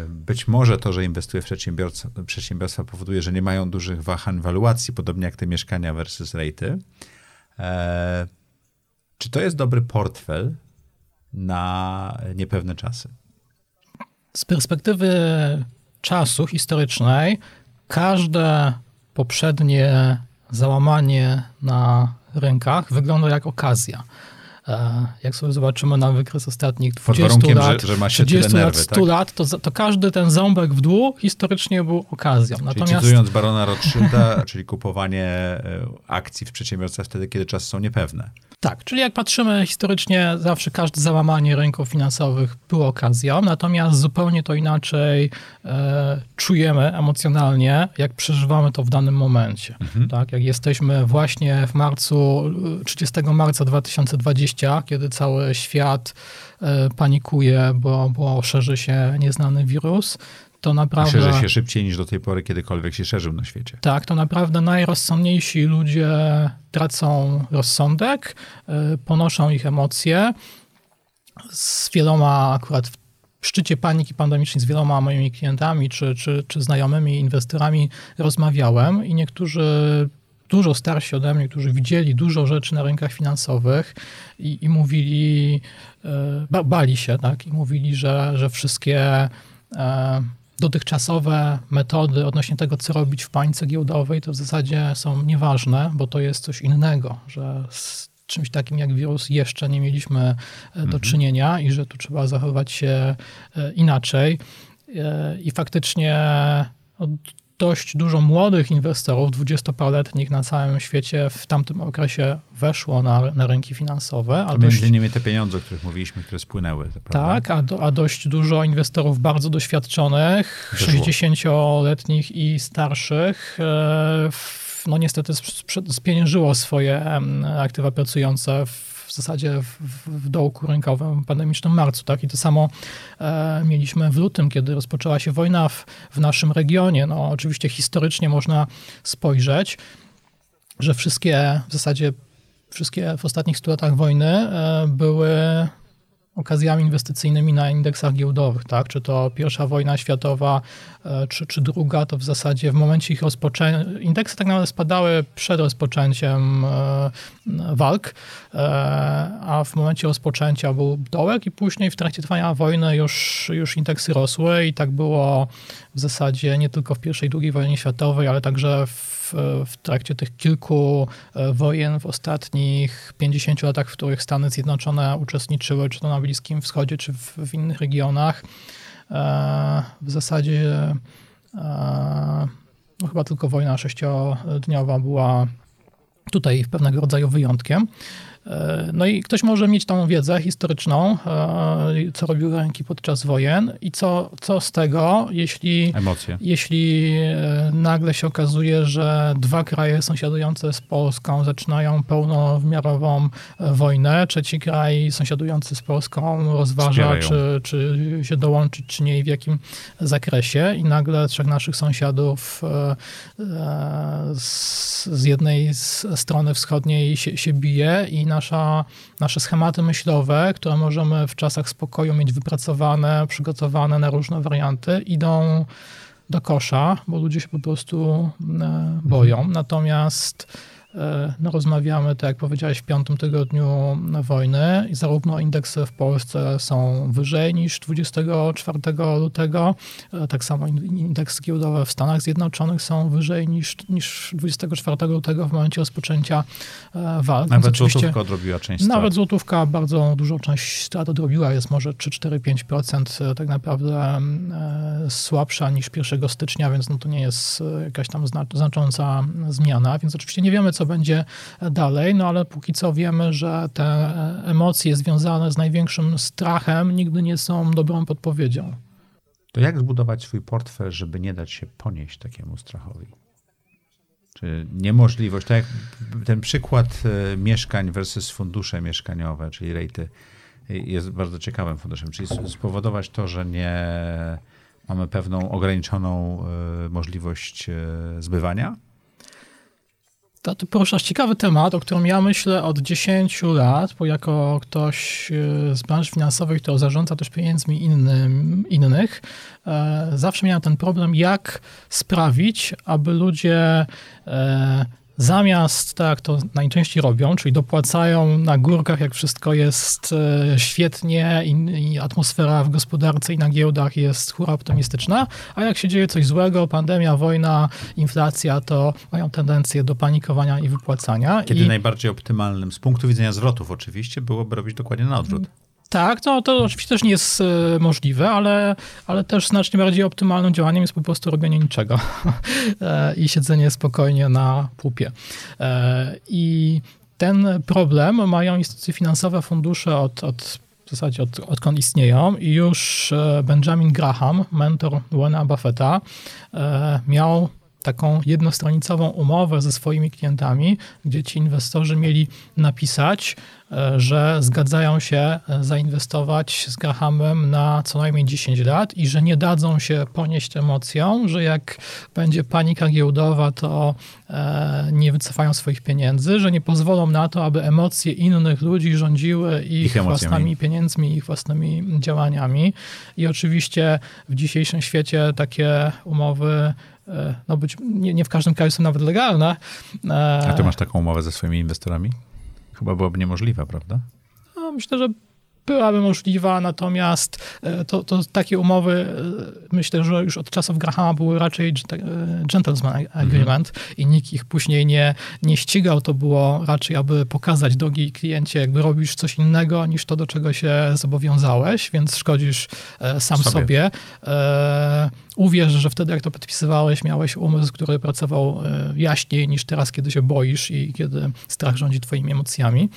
Być może to, że inwestuje w przedsiębiorstwa, powoduje, że nie mają dużych wahań waluacji, podobnie jak te mieszkania versus rejty. Czy to jest dobry portfel na niepewne czasy? Z perspektywy czasu historycznej, każde poprzednie załamanie na rynkach wygląda jak okazja. E, jak sobie zobaczymy na wykres ostatnich 20 lat, że, że 30 nerwy, lat, 100 tak? lat, to, to każdy ten ząbek w dół historycznie był okazją. Czyli Natomiast... cytując barona Rothschilda, czyli kupowanie e, akcji w przedsiębiorstwach wtedy, kiedy czasy są niepewne. Tak, czyli jak patrzymy historycznie, zawsze każde załamanie rynków finansowych było okazją, natomiast zupełnie to inaczej e, czujemy emocjonalnie, jak przeżywamy to w danym momencie. Mhm. Tak, jak jesteśmy właśnie w marcu, 30 marca 2020, kiedy cały świat e, panikuje, bo, bo szerzy się nieznany wirus, to naprawdę... Szerzy się szybciej niż do tej pory kiedykolwiek się szerzył na świecie. Tak, to naprawdę najrozsądniejsi ludzie tracą rozsądek, y, ponoszą ich emocje. Z wieloma akurat w szczycie paniki pandemicznej z wieloma moimi klientami czy, czy, czy znajomymi inwestorami rozmawiałem i niektórzy dużo starsi ode mnie, którzy widzieli dużo rzeczy na rynkach finansowych i, i mówili, y, bali się, tak, i mówili, że, że wszystkie e, dotychczasowe metody odnośnie tego, co robić w pańce giełdowej, to w zasadzie są nieważne, bo to jest coś innego, że z czymś takim jak wirus jeszcze nie mieliśmy e, do mhm. czynienia i że tu trzeba zachować się e, inaczej. E, I faktycznie dość dużo młodych inwestorów, dwudziestoparoletnich na całym świecie w tamtym okresie weszło na, na rynki finansowe. A to dość, między innymi te pieniądze, o których mówiliśmy, które spłynęły. Tak, a, do, a dość dużo inwestorów bardzo doświadczonych, 60-letnich i starszych, e, no niestety spieniężyło swoje aktywa pracujące w w zasadzie w, w dołku rynkowym pandemicznym marcu. Tak? I to samo e, mieliśmy w lutym, kiedy rozpoczęła się wojna w, w naszym regionie. No, oczywiście historycznie można spojrzeć, że wszystkie w zasadzie wszystkie w ostatnich 100 latach wojny e, były okazjami inwestycyjnymi na indeksach giełdowych, tak? Czy to pierwsza wojna światowa, e, czy, czy druga, to w zasadzie w momencie ich rozpoczęcia, indeksy tak naprawdę spadały przed rozpoczęciem e, walk, e, a w momencie rozpoczęcia był dołek i później w trakcie trwania wojny już, już indeksy rosły i tak było w zasadzie nie tylko w pierwszej drugiej wojnie światowej, ale także w w, trakcie tych kilku e, wojen w ostatnich 50 latach, w których Stany Zjednoczone uczestniczyły, czy to na Bliskim Wschodzie, czy w, w innych regionach, e, w zasadzie e, no chyba tylko wojna sześciodniowa była tutaj pewnego rodzaju wyjątkiem. E, no i ktoś może mieć tą wiedzę historyczną, e, co robiły ręki podczas wojen i co, co z tego, jeśli, Emocje. jeśli e, nagle się okazuje, że dwa kraje sąsiadujące z Polską zaczynają pełnowymiarową wojnę, trzeci kraj sąsiadujący z Polską rozważa, czy, czy się dołączyć, czy nie i w jakim zakresie i nagle trzech naszych sąsiadów z, z jednej strony wschodniej się, się bije i nasza, nasze schematy myślowe, które możemy w czasach spokoju mieć wypracowane, przygotowane na różne warianty, idą do kosza, bo ludzie się po prostu e, boją. Natomiast E, no, rozmawiamy, tak jak powiedziałeś, w piątym tygodniu wojny i zarówno indeksy w Polsce są wyżej niż 24 lutego, e, tak samo indeksy giełdowe w Stanach Zjednoczonych są wyżej niż, niż 24 lutego w momencie rozpoczęcia e, walk. Nawet złotówka odrobiła część strat. Nawet złotówka bardzo dużą część strat odrobiła, jest może 3-4-5% tak naprawdę słabsza niż 1 stycznia, więc no to nie jest jakaś tam znacząca zmiana, więc oczywiście nie wiemy, co co będzie dalej, no ale póki co wiemy, że te emocje związane z największym strachem nigdy nie są dobrą podpowiedzią. To jak zbudować swój portfel, żeby nie dać się ponieść takiemu strachowi? Czy niemożliwość, tak jak ten przykład e, mieszkań versus fundusze mieszkaniowe, czyli rejty, jest bardzo ciekawym funduszem, czyli spowodować to, że nie mamy pewną ograniczoną e, możliwość e, zbywania, ty poruszasz ciekawy temat, o którym ja myślę od 10 lat, bo jako ktoś e, z branży finansowej, kto zarządza też pieniędzmi innym, innych, e, zawsze miałem ten problem, jak sprawić, aby ludzie e, zamiast tak to najczęściej robią, czyli dopłacają na górkach, jak wszystko jest e, świetnie i, i, atmosfera w gospodarce i na giełdach jest hura optymistyczna, a jak się dzieje coś złego, pandemia, wojna, inflacja, to mają tendencję do panikowania i wypłacania. Kiedy I... najbardziej optymalnym, z punktu widzenia zwrotów oczywiście, byłoby robić dokładnie na odwrót. Tak, to, to oczywiście też nie jest e, możliwe, ale, ale też znacznie bardziej optymalnym działaniem jest po prostu robienie niczego e, i siedzenie spokojnie na pupie. E, I ten problem mają instytucje finansowe, fundusze od, od w zasadzie od, odkąd istnieją i już Benjamin Graham, mentor Warrena Buffetta, miał taką jednostronicową umowę ze swoimi klientami, gdzie ci inwestorzy mieli napisać, e, że zgadzają się e, zainwestować z Grahamem na co najmniej 10 lat i że nie dadzą się ponieść emocjom, że jak będzie panika giełdowa, to e, nie wycofają swoich pieniędzy, że nie pozwolą na to, aby emocje innych ludzi rządziły ich, ich własnymi pieniędzmi, ich własnymi działaniami. I oczywiście w dzisiejszym świecie takie umowy no być, nie, nie w każdym kraju są nawet legalne. E, A ty masz taką umowę ze swoimi inwestorami? Chyba byłoby niemożliwa, prawda? No, myślę, że byłaby możliwa, natomiast e, to, to takie umowy myślę, że już od czasów Grahama były raczej gentleman agreement mhm. i nikt ich później nie, nie ścigał. To było raczej, aby pokazać drogi kliencie, jakby robisz coś innego niż to, do czego się zobowiązałeś, więc szkodzisz sam sobie. sobie uwierz, że wtedy, jak to podpisywałeś, miałeś umysł, który pracował e, jaśniej niż teraz, kiedy się boisz i kiedy strach rządzi twoimi emocjami.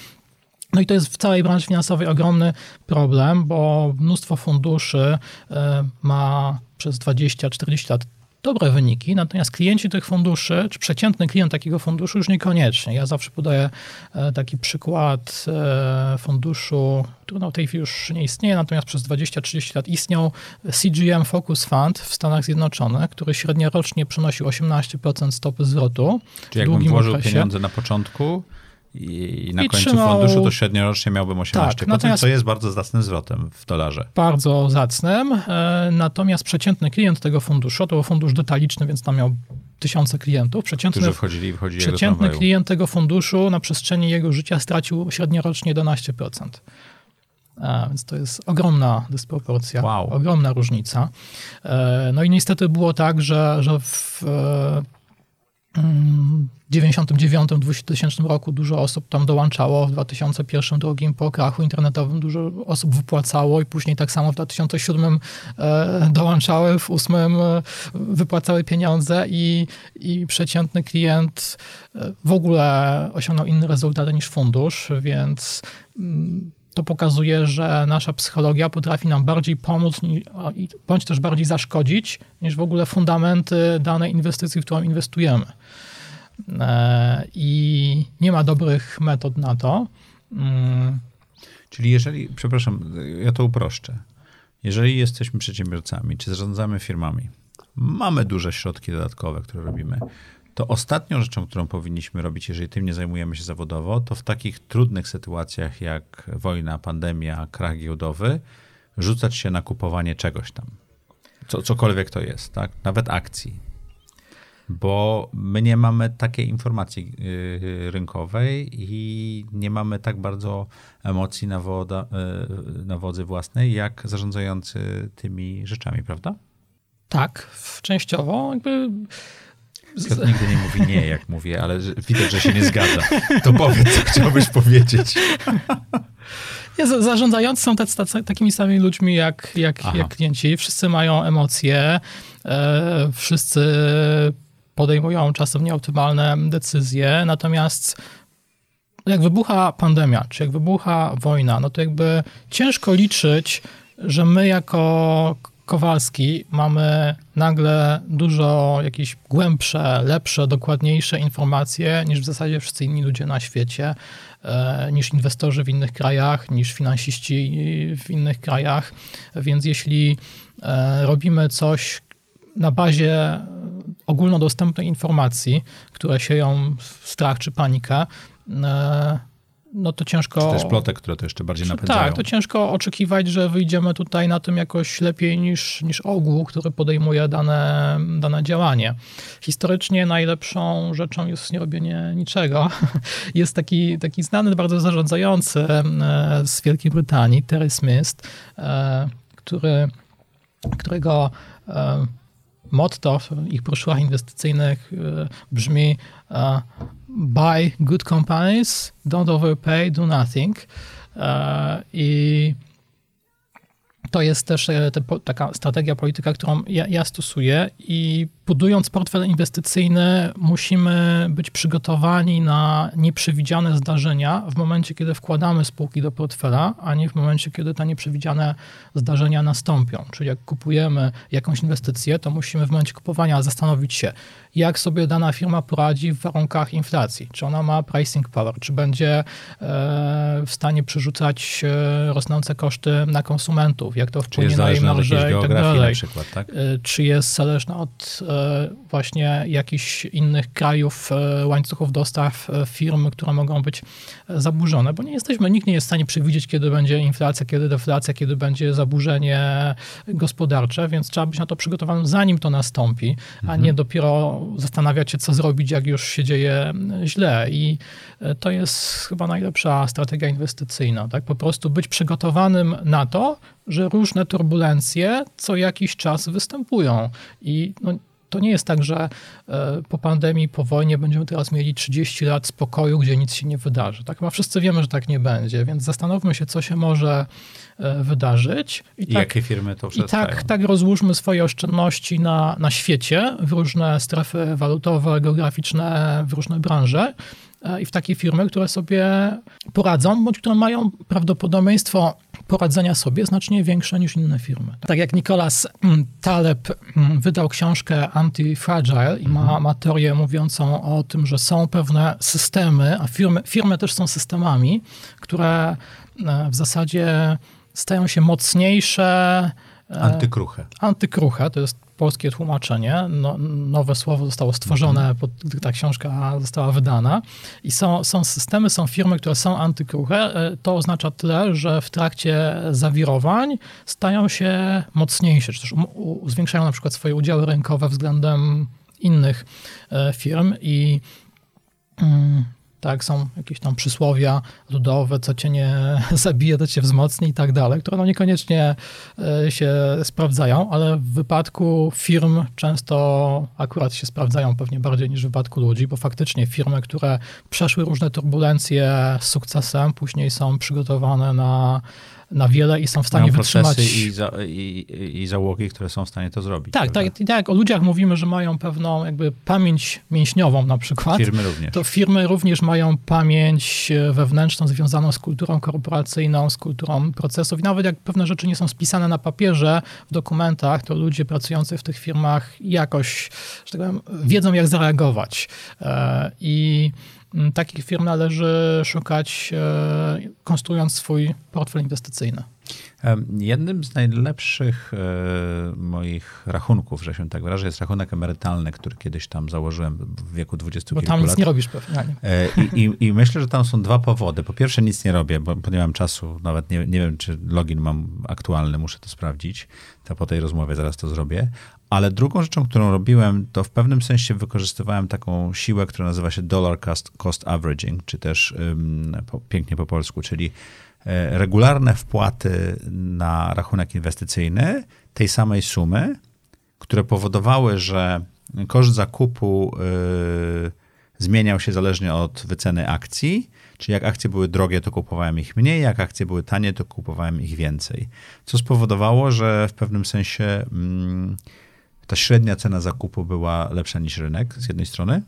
No i to jest w całej branży finansowej ogromny problem, bo mnóstwo funduszy e, ma przez 20-40 lat dobre wyniki, natomiast klienci tych funduszy, czy przeciętny klient takiego funduszu już niekoniecznie. Ja zawsze podaję e, taki przykład e, funduszu, który no w tej chwili już nie istnieje, natomiast przez 20-30 lat istniał CGM Focus Fund w Stanach Zjednoczonych, który średnio rocznie przynosił 18% stopy zwrotu. Czyli jakbym włożył okresie. pieniądze na początku, i na I końcu trzymał... funduszu to średniorocznie miałbym 18%, tak, natomiast... co jest bardzo zacnym zwrotem w dolarze. Bardzo zacnym, e, natomiast przeciętny klient tego funduszu, to był fundusz detaliczny, więc tam miał tysiące klientów. Przeciętny, Którzy wchodzili i wchodzili Przeciętny klient tego funduszu na przestrzeni jego życia stracił średniorocznie 11%. A, więc to jest ogromna dysproporcja, wow. ogromna różnica. E, no i niestety było tak, że, że w e, 1999-2000 roku dużo osób tam dołączało, w 2001-2002 po krachu internetowym dużo osób wypłacało i później tak samo w 2007 e, dołączały, w 2008 e, wypłacały pieniądze i, i przeciętny klient e, w ogóle osiągnął inny rezultat niż fundusz, więc mm, to pokazuje, że nasza psychologia potrafi nam bardziej pomóc, bądź też bardziej zaszkodzić, niż w ogóle fundamenty danej inwestycji, w którą inwestujemy. E, I nie ma dobrych metod na to. Mm. Czyli jeżeli, przepraszam, ja to uproszczę. Jeżeli jesteśmy przedsiębiorcami, czy zarządzamy firmami, mamy duże środki dodatkowe, które robimy, to ostatnią rzeczą, którą powinniśmy robić, jeżeli tym nie zajmujemy się zawodowo, to w takich trudnych sytuacjach jak wojna, pandemia, krach giełdowy, rzucać się na kupowanie czegoś tam. Co, cokolwiek to jest, tak? Nawet akcji. Bo my nie mamy takiej informacji yy, rynkowej i nie mamy tak bardzo emocji na, woda, yy, na wodzy własnej, jak zarządzający tymi rzeczami, prawda? Tak, częściowo. Jakby Piotr nigdy nie mówi nie, jak mówię, ale widać, że się nie zgadza. To powiedz, co chciałbyś powiedzieć. Nie, zarządzający są tacy, tacy, takimi samymi ludźmi jak, jak, jak klienci. Wszyscy mają emocje, e, wszyscy podejmują czasem nieoptymalne decyzje, natomiast jak wybucha pandemia, czy jak wybucha wojna, no to jakby ciężko liczyć, że my jako Kowalski mamy nagle dużo jakieś głębsze, lepsze, dokładniejsze informacje niż w zasadzie wszyscy inni ludzie na świecie, e, niż inwestorzy w innych krajach, niż finansiści w innych krajach. Więc jeśli e, robimy coś na bazie ogólnodostępnej informacji, które sieją strach czy panikę, no to ciężko... Czy też plotek, które to jeszcze bardziej napędzają. Tak, to ciężko oczekiwać, że wyjdziemy tutaj na tym jakoś lepiej niż, niż ogół, który podejmuje dane, dane działanie. Historycznie najlepszą rzeczą jest nierobienie niczego. Jest taki, taki znany bardzo zarządzający e, z Wielkiej Brytanii, Terry Smith, e, który, którego e, motto ich broszurach inwestycyjnych brzmi buy good companies, don't overpay, do nothing. E, I to jest też e, te, taka strategia polityka, którą ja, ja, stosuję i budując portfel inwestycyjny musimy być przygotowani na nieprzewidziane zdarzenia w momencie, kiedy wkładamy spółki do portfela, a nie w momencie, kiedy te nieprzewidziane zdarzenia nastąpią. Czyli jak kupujemy jakąś inwestycję, to musimy w momencie kupowania zastanowić się, jak sobie dana firma poradzi w warunkach inflacji. Czy ona ma pricing power, czy będzie e, w stanie przerzucać e, rosnące koszty na konsumentów, jak to wpłynie na jej marże i tak dalej. Przykład, tak? E, czy jest zależna od właśnie jakichś innych krajów, łańcuchów dostaw firm, które mogą być zaburzone, bo nie jesteśmy, nikt nie jest w stanie przewidzieć, kiedy będzie inflacja, kiedy deflacja, kiedy będzie zaburzenie gospodarcze, więc trzeba być na to przygotowanym zanim to nastąpi, mhm. a nie dopiero zastanawiać się, co zrobić, jak już się dzieje źle. I e, to jest chyba najlepsza strategia inwestycyjna. Tak? Po prostu być przygotowanym na to, że różne turbulencje co jakiś czas występują. I no, to nie jest tak, że e, po pandemii, po wojnie będziemy teraz mieli 30 lat spokoju, gdzie nic się nie wydarzy. Tak chyba wszyscy wiemy, że tak nie będzie, więc zastanówmy się, co się może e, wydarzyć. I, I tak, jakie firmy to przedstawią. I tak, tak rozłóżmy swoje oszczędności na, na świecie, w różne strefy walutowe, geograficzne, w różne branże i w takie firmy, które sobie poradzą, bądź które mają prawdopodobieństwo poradzenia sobie znacznie większe niż inne firmy. Tak jak Nicolas mm, Taleb mm, wydał książkę Anti-Fragile i ma, mhm. ma teorię mówiącą o tym, że są pewne systemy, a firmy, firmy też są systemami, które e, w zasadzie stają się mocniejsze. E, antykruche. Antykruche, to jest polskie tłumaczenie. No, nowe słowo zostało stworzone, mhm. pod, gdy ta książka została wydana. I są, są systemy, są firmy, które są antykruche. E, to oznacza tyle, że w trakcie zawirowań stają się mocniejsze, czy też u, u, zwiększają na przykład swoje udziały rynkowe względem innych e, firm i mm, tak, są jakieś tam przysłowia ludowe, co cię nie zabije, to cię wzmocni i tak dalej, które no niekoniecznie e, się sprawdzają, ale w wypadku firm często akurat się sprawdzają pewnie bardziej niż w wypadku ludzi, bo faktycznie firmy, które przeszły różne turbulencje z sukcesem, później są przygotowane na na wiele i są w stanie Mają wytrzymać. I, za, i, i załogi, które są w stanie to zrobić. Tak, tak, tak. O ludziach mówimy, że mają pewną jakby pamięć mięśniową na przykład. Firmy również. To firmy również mają pamięć e, wewnętrzną związaną z kulturą korporacyjną, z kulturą procesów. I nawet jak pewne rzeczy nie są spisane na papierze, w dokumentach, to ludzie pracujący w tych firmach jakoś, że tak powiem, wiedzą jak zareagować. E, I Mm, takich firm należy szukać, e, konstruując swój portfel inwestycyjny. Jednym z najlepszych e, moich rachunków, że się tak wyrażę, jest rachunek emerytalny, który kiedyś tam założyłem w wieku 20 Bo tam nic nie robisz pewnie. E, I, i, I, myślę, że tam są dwa powody. Po pierwsze nic nie robię, bo, bo nie mam czasu, nawet nie, nie wiem, czy login mam aktualny, muszę to sprawdzić. To po tej rozmowie zaraz to zrobię. Ale drugą rzeczą, którą robiłem, to w pewnym sensie wykorzystywałem taką siłę, która nazywa się dollar cost, cost averaging, czy też um, po, pięknie po polsku, czyli e, regularne wpłaty na rachunek inwestycyjny tej samej sumy, które powodowały, że koszt zakupu y, zmieniał się zależnie od wyceny akcji, czyli jak akcje były drogie, to kupowałem ich mniej, jak akcje były tanie, to kupowałem ich więcej. Co spowodowało, że w pewnym sensie ta średnia cena zakupu była lepsza niż rynek z jednej strony,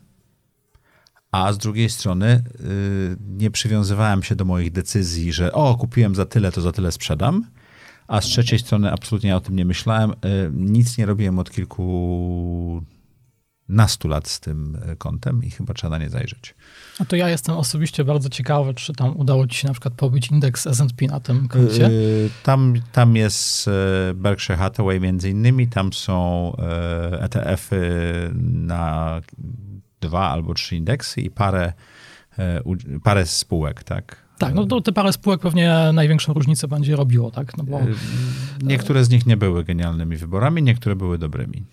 a z drugiej strony yy, nie przywiązywałem się do moich decyzji, że o, kupiłem za tyle, to za tyle sprzedam, a z trzeciej strony absolutnie o tym nie myślałem. Yy, nic nie robiłem od kilku nastu lat z tym e, kontem i chyba trzeba na nie zajrzeć. A to ja jestem osobiście bardzo ciekawy, czy tam udało ci się na przykład pobić indeks S&P na tym koncie? Yy, tam, tam jest Berkshire Hathaway między innymi, tam są ETF-y na dwa albo trzy indeksy i parę, parę spółek, tak? Tak, no to te parę spółek pewnie największą różnicę będzie robiło, tak? No bo, niektóre z nich nie były genialnymi wyborami, niektóre były dobrymi.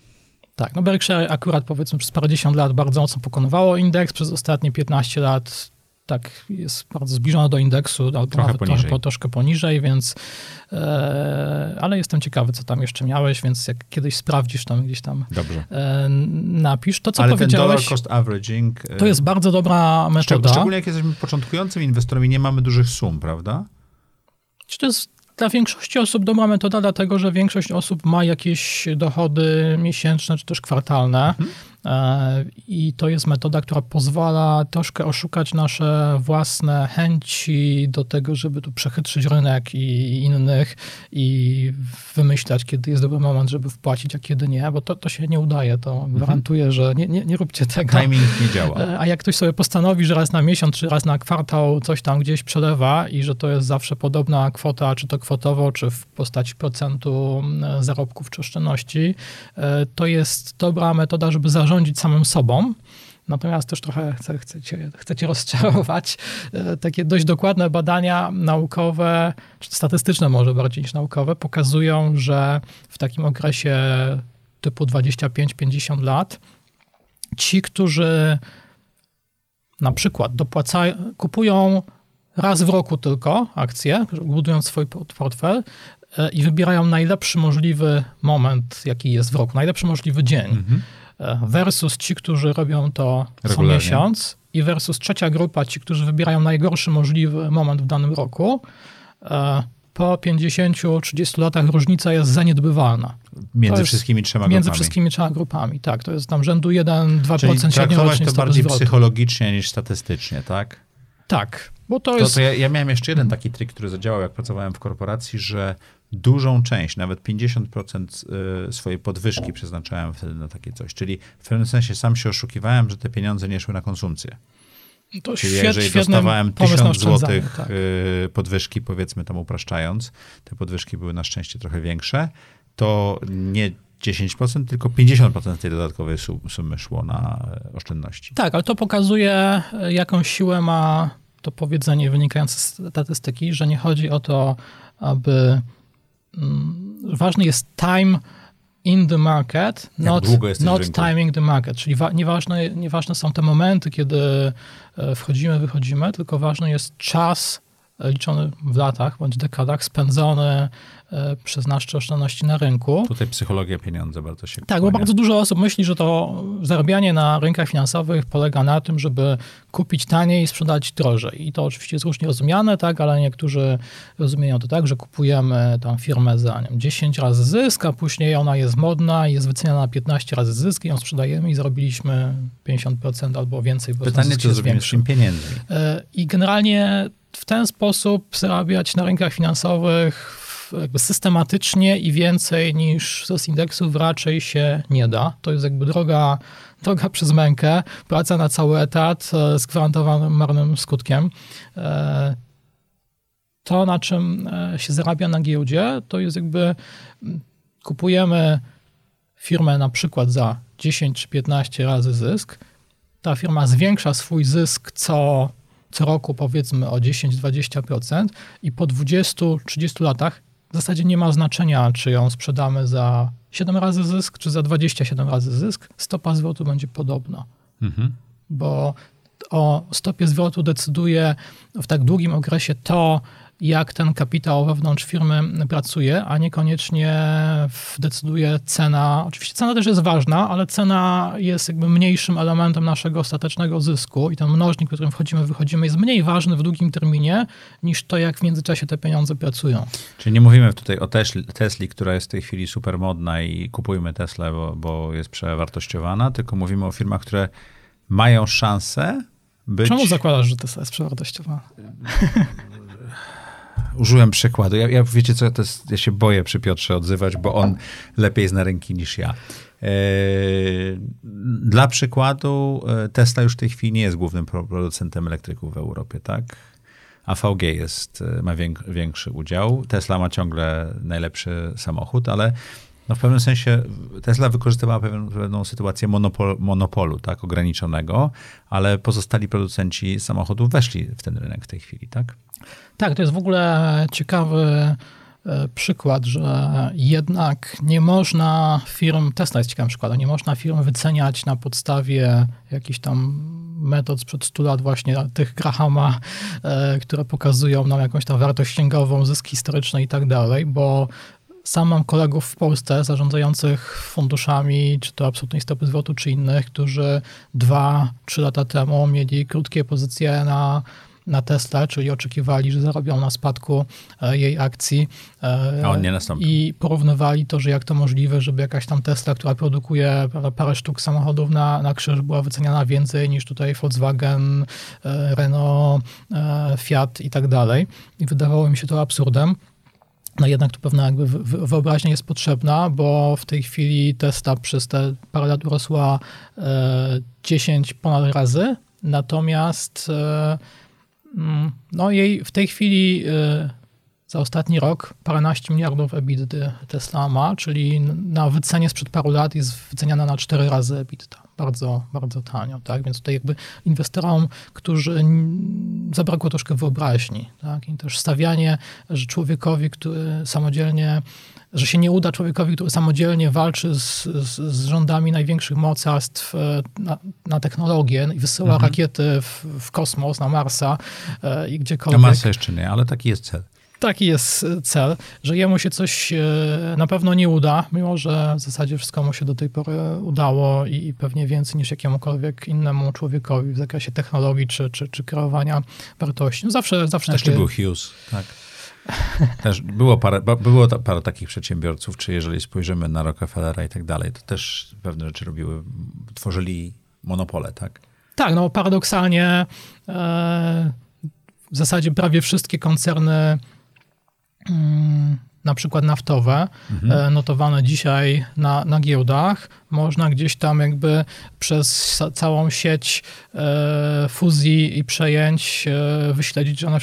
Tak, no Berkshire akurat powiedzmy przez parędziesiąt lat bardzo mocno pokonywało indeks, przez ostatnie 15 lat tak jest bardzo zbliżona do indeksu, trochę nawet poniżej. Trochę, troszkę poniżej, więc e, ale jestem ciekawy, co tam jeszcze miałeś, więc jak kiedyś sprawdzisz tam gdzieś tam e, napisz. To, co ale powiedziałeś, ten dollar cost averaging... E, to jest bardzo dobra metoda. Szczególnie jak jesteśmy początkującym inwestorem i nie mamy dużych sum, prawda? Czy to jest dla większości osób dobra metoda, dlatego że większość osób ma jakieś dochody miesięczne czy też kwartalne. Mhm. E, I to jest metoda, która pozwala troszkę oszukać nasze własne chęci do tego, żeby tu przechytrzyć rynek i innych i wymyślać, kiedy jest dobry moment, żeby wpłacić, a kiedy nie, bo to, to się nie udaje. To mhm. gwarantuję, że nie, nie, nie róbcie tego. Timing nie działa. E, a jak ktoś sobie postanowi, że raz na miesiąc, czy raz na kwartał coś tam gdzieś przelewa i że to jest zawsze podobna kwota, czy to kwotowo, czy w postaci procentu zarobków czy oszczędności, e, to jest dobra metoda, żeby zarządzać zarządzić samym sobą. Natomiast też trochę chcecie, chcecie rozczarować. E, takie dość dokładne badania naukowe, czy statystyczne może bardziej niż naukowe, pokazują, że w takim okresie typu 25-50 lat ci, którzy na przykład dopłacają, kupują raz w roku tylko akcje, budując swój portfel e, i wybierają najlepszy możliwy moment, jaki jest w roku, najlepszy możliwy dzień. Mhm versus ci, którzy robią to co miesiąc i versus trzecia grupa, ci, którzy wybierają najgorszy możliwy moment w danym roku, e, po 50-30 latach różnica jest zaniedbywalna. Między wszystkimi trzema grupami. Między wszystkimi trzema grupami, tak. To jest tam rzędu 1-2% średnio to bardziej zwrotu. psychologicznie niż statystycznie, tak? Tak, bo to, to jest... To ja, ja, miałem jeszcze jeden taki trik, który zadziałał, jak pracowałem w korporacji, że dużą część, nawet 50% y, swojej podwyżki przeznaczałem wtedy na takie coś. Czyli w pewnym sensie sam się oszukiwałem, że te pieniądze nie szły na konsumpcję. To Czyli jeżeli dostawałem 1000 złotych tak. Y, podwyżki, powiedzmy tam upraszczając, te podwyżki były na szczęście trochę większe, to nie 10%, tylko 50% tej dodatkowej sumy szło na oszczędności. Tak, ale to pokazuje, jaką siłę ma to powiedzenie wynikające z statystyki, że nie chodzi o to, aby ważny jest time in the market, not, not timing the market. Czyli wa- nieważne, nieważne są te momenty, kiedy e, wchodzimy, wychodzimy, tylko ważny jest czas liczony w latach bądź dekadach spędzony E, przez nasze oszczędności na rynku. Tutaj psychologia pieniądza bardzo się Tak, bo bardzo dużo osób myśli, że to zarabianie na rynkach finansowych polega na tym, żeby kupić taniej i sprzedać drożej. I to oczywiście jest różnie rozumiane, tak, ale niektórzy rozumieją to tak, że kupujemy tą firmę za nie wiem, 10 razy zysk, a później ona jest modna i jest wyceniana na 15 razy zysk i ją sprzedajemy i zarobiliśmy 50% albo więcej. Bo Pytanie, co zrobimy z tym pieniędzmi? E, I generalnie w ten sposób zarabiać na rynkach finansowych systematycznie i więcej niż z indeksów raczej się nie da. To jest jakby droga, droga przez mękę, praca na cały etat e, z gwarantowanym marnym skutkiem. E, to, na czym e, się zarabia na giełdzie, to jest jakby kupujemy firmę na przykład za 10 czy 15 razy zysk. Ta firma zwiększa swój zysk co, co roku powiedzmy o 10-20% i po 20-30 latach w zasadzie nie ma znaczenia, czy ją sprzedamy za 7 razy zysk, czy za 27 razy zysk. Stopa zwrotu będzie podobna. Mhm. Bo o stopie zwrotu decyduje w tak długim okresie to, jak ten kapitał wewnątrz firmy pracuje, a niekoniecznie decyduje cena. Oczywiście cena też jest ważna, ale cena jest jakby mniejszym elementem naszego ostatecznego zysku i ten mnożnik, w którym wchodzimy, wychodzimy, jest mniej ważny w długim terminie niż to, jak w międzyczasie te pieniądze pracują. Czyli nie mówimy tutaj o Tesli, która jest w tej chwili super modna i kupujmy Teslę, bo, bo jest przewartościowana, tylko mówimy o firmach, które mają szansę być... Czemu zakładasz, że Tesla jest przewartościowana? użyłem przykładu. Ja, ja wiecie co, to jest, ja się boję przy Piotrze odzywać, bo on lepiej zna rynki niż ja. E, dla przykładu, e, Tesla już w tej chwili nie jest głównym producentem elektryków w Europie, tak? AVG jest, e, ma większy udział. Tesla ma ciągle najlepszy samochód, ale no w pewnym sensie Tesla wykorzystywała pewną, pewną sytuację monopol, monopolu, tak, ograniczonego, ale pozostali producenci samochodów weszli w ten rynek w tej chwili, tak? Tak, to jest w ogóle ciekawy E, przykład, że jednak nie można firm, Tesla jest ciekawym przykładem, nie można firm wyceniać na podstawie jakichś tam metod sprzed 100 lat właśnie tych Grahama, e, które pokazują nam jakąś tam wartość księgową, zysk historyczny i tak dalej, bo sam mam kolegów w Polsce zarządzających funduszami, czy to absolutnej stopy zwrotu, czy innych, którzy dwa, trzy lata temu mieli krótkie pozycje na na Tesla, czyli oczekiwali, że zarobią na spadku e, jej akcji. E, A on nie. I porównywali to, że jak to możliwe, żeby jakaś tam Tesla, która produkuje parę sztuk samochodów na, na krzyż, była wyceniana więcej niż tutaj Volkswagen, e, Renault, Fiat i tak dalej. I wydawało mi się to absurdem. No jednak tu pewna jakby wyobraźnia jest potrzebna, bo w tej chwili Tesla przez te parę lat urosła 10 ponad razy, natomiast no jej w tej chwili y, za ostatni rok paręnaście miliardów EBITDA Tesla ma, czyli na wycenie sprzed paru lat jest wyceniana na cztery razy EBITDA. Bardzo, bardzo tanio, tak? Więc tutaj jakby inwestorom, którzy zabrakło troszkę wyobraźni, tak? I też stawianie, że człowiekowi, który samodzielnie że się nie uda człowiekowi, który samodzielnie walczy z, z, z rządami największych mocarstw e, na, na technologię i wysyła mhm. rakiety w, w, kosmos, na Marsa e, i gdziekolwiek. Na Marsa jeszcze nie, ale taki jest cel. Taki jest e, cel, że jemu się coś na pewno nie uda, mimo że w zasadzie wszystko mu się do tej pory udało i pewnie więcej niż jakiemukolwiek innemu człowiekowi w zakresie technologii czy, czy, czy kreowania wartości. No zawsze, zawsze Jeszcze takie... był Hughes, tak. Też było parę, było parę takich przedsiębiorców, czy jeżeli spojrzymy na Rockefellera i tak dalej, to też pewne rzeczy robiły, tworzyli monopole, tak? Tak, no paradoksalnie e, w zasadzie prawie wszystkie koncerny na przykład naftowe, mhm. E, notowane dzisiaj na, na giełdach, można gdzieś tam jakby przez całą sieć e, fuzji i przejęć e, wyśledzić, że one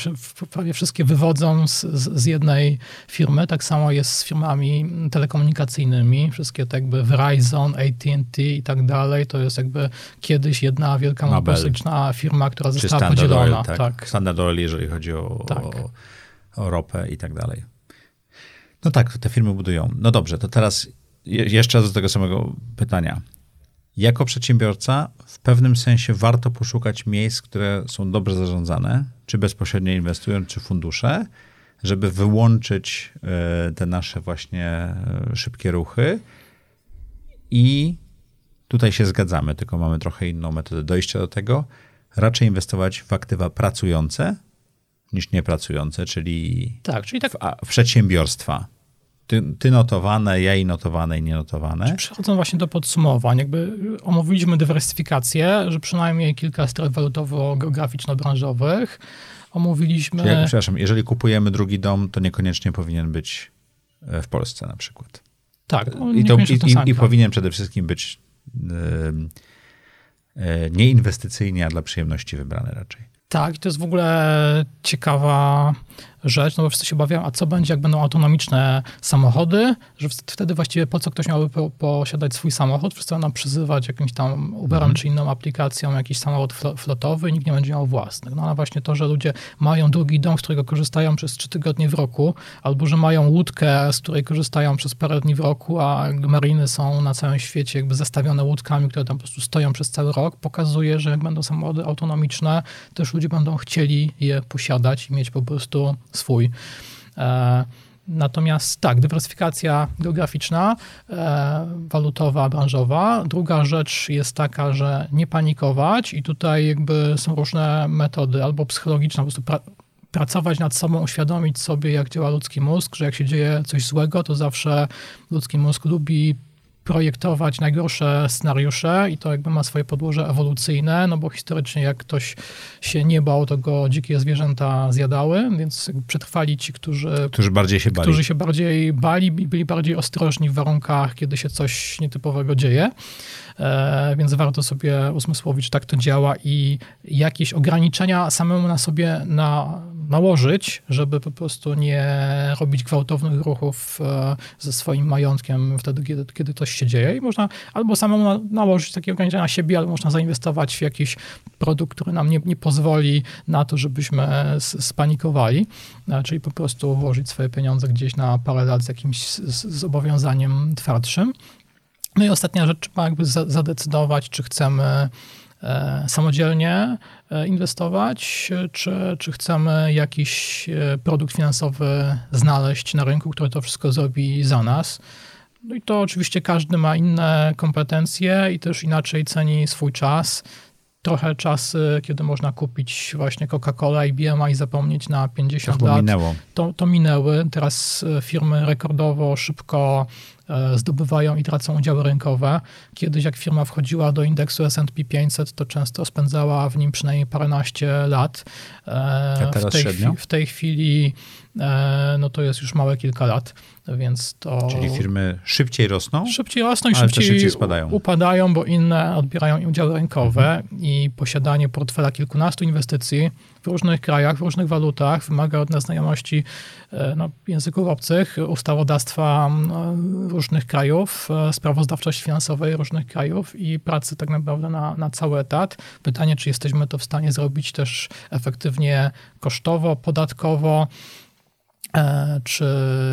prawie wszystkie wywodzą z, z, jednej firmy. Tak samo jest z firmami telekomunikacyjnymi. Wszystkie te jakby Verizon, AT&T i tak dalej. To jest jakby kiedyś jedna wielka monopolistyczna firma, która została podzielona. Oil, tak. tak. Standard Oil, jeżeli chodzi o, tak. o, o ropę i tak dalej. No tak, te firmy budują. No dobrze, to teraz jeszcze raz do tego samego pytania. Jako przedsiębiorca w pewnym sensie warto poszukać miejsc, które są dobrze zarządzane, czy bezpośrednio inwestują, czy fundusze, żeby wyłączyć e, te nasze właśnie e, szybkie ruchy. I tutaj się zgadzamy, tylko mamy trochę inną metodę dojścia do tego. Raczej inwestować w aktywa pracujące niż niepracujące, czyli, tak, czyli tak... w, w przedsiębiorstwa ty, ty notowane, ja i notowane i nienotowane. Przechodzą właśnie do podsumowań. Jakby omówiliśmy dywersyfikację, że przynajmniej kilka stref walutowo-geograficzno-branżowych. Omówiliśmy... Czyli, przepraszam, jeżeli kupujemy drugi dom, to niekoniecznie powinien być e, w Polsce na przykład. Tak. I, to, i, i, i powinien przede wszystkim być yy, yy, nieinwestycyjnie, a dla przyjemności wybrany raczej. Tak, to jest w ogóle ciekawa rzecz, no bo wszyscy się obawiają, a co będzie, jak będą autonomiczne samochody, że wtedy właściwie po co ktoś miałby po, posiadać swój samochód, wszyscy będą przyzywać jakimś tam Uberem mhm. czy inną aplikacją jakiś samochód flotowy i nikt nie będzie miał własnych. No ale właśnie to, że ludzie mają drugi dom, z którego korzystają przez trzy tygodnie w roku, albo że mają łódkę, z której korzystają przez parę dni w roku, a mariny są na całym świecie jakby zestawione łódkami, które tam po prostu stoją przez cały rok, pokazuje, że jak będą samochody autonomiczne, też ludzie będą chcieli je posiadać i mieć po prostu swój. E, natomiast tak, dywersyfikacja geograficzna, e, walutowa, branżowa. Druga rzecz jest taka, że nie panikować i tutaj jakby są różne metody, albo psychologiczne, po prostu pra pracować nad sobą, uświadomić sobie, jak działa ludzki mózg, że jak się dzieje coś złego, to zawsze ludzki mózg lubi projektować najgorsze scenariusze i to jakby ma swoje podłoże ewolucyjne, no bo historycznie jak ktoś się nie bał, to go dzikie zwierzęta zjadały, więc przetrwali ci, którzy, którzy bardziej się bali. Którzy się bardziej bali i byli bardziej ostrożni w warunkach, kiedy się coś nietypowego dzieje. E, więc warto sobie uzmysłowić, że tak to działa i jakieś ograniczenia samemu na sobie na, nałożyć, żeby po prostu nie robić gwałtownych ruchów e, ze swoim majątkiem wtedy, kiedy, kiedy coś się dzieje. I można albo samemu nałożyć takie ograniczenia na siebie, albo można zainwestować w jakiś produkt, który nam nie, nie pozwoli na to, żebyśmy spanikowali, e, czyli po prostu włożyć swoje pieniądze gdzieś na parę lat z jakimś zobowiązaniem twardszym. No i ostatnia rzecz, trzeba jakby zadecydować, czy chcemy e, samodzielnie e, inwestować, czy, czy chcemy jakiś e, produkt finansowy znaleźć na rynku, który to wszystko zrobi za nas. No i to oczywiście każdy ma inne kompetencje i też inaczej ceni swój czas. Trochę czasy, kiedy można kupić właśnie Coca-Cola i BMA i zapomnieć na 50 to lat. Minęło. To, to minęły. Teraz firmy rekordowo szybko E, zdobywają i tracą udziały rynkowe. Kiedyś jak firma wchodziła do indeksu S&P 500, to często spędzała w nim przynajmniej paręnaście lat. E, A teraz w tej, średnio? w tej chwili e, no to jest już małe kilka lat, więc to... Czyli firmy szybciej rosną? Szybciej rosną i szybciej, szybciej spadają. upadają, bo inne odbierają udziały rynkowe mhm. i posiadanie portfela kilkunastu inwestycji w różnych krajach, w różnych walutach wymaga od nas znajomości no, języków obcych, ustawodawstwa różnych krajów, e, sprawozdawczość finansowej różnych krajów i pracy tak naprawdę na, na cały etat. Pytanie, czy jesteśmy to w stanie zrobić też efektywnie kosztowo, podatkowo, e, czy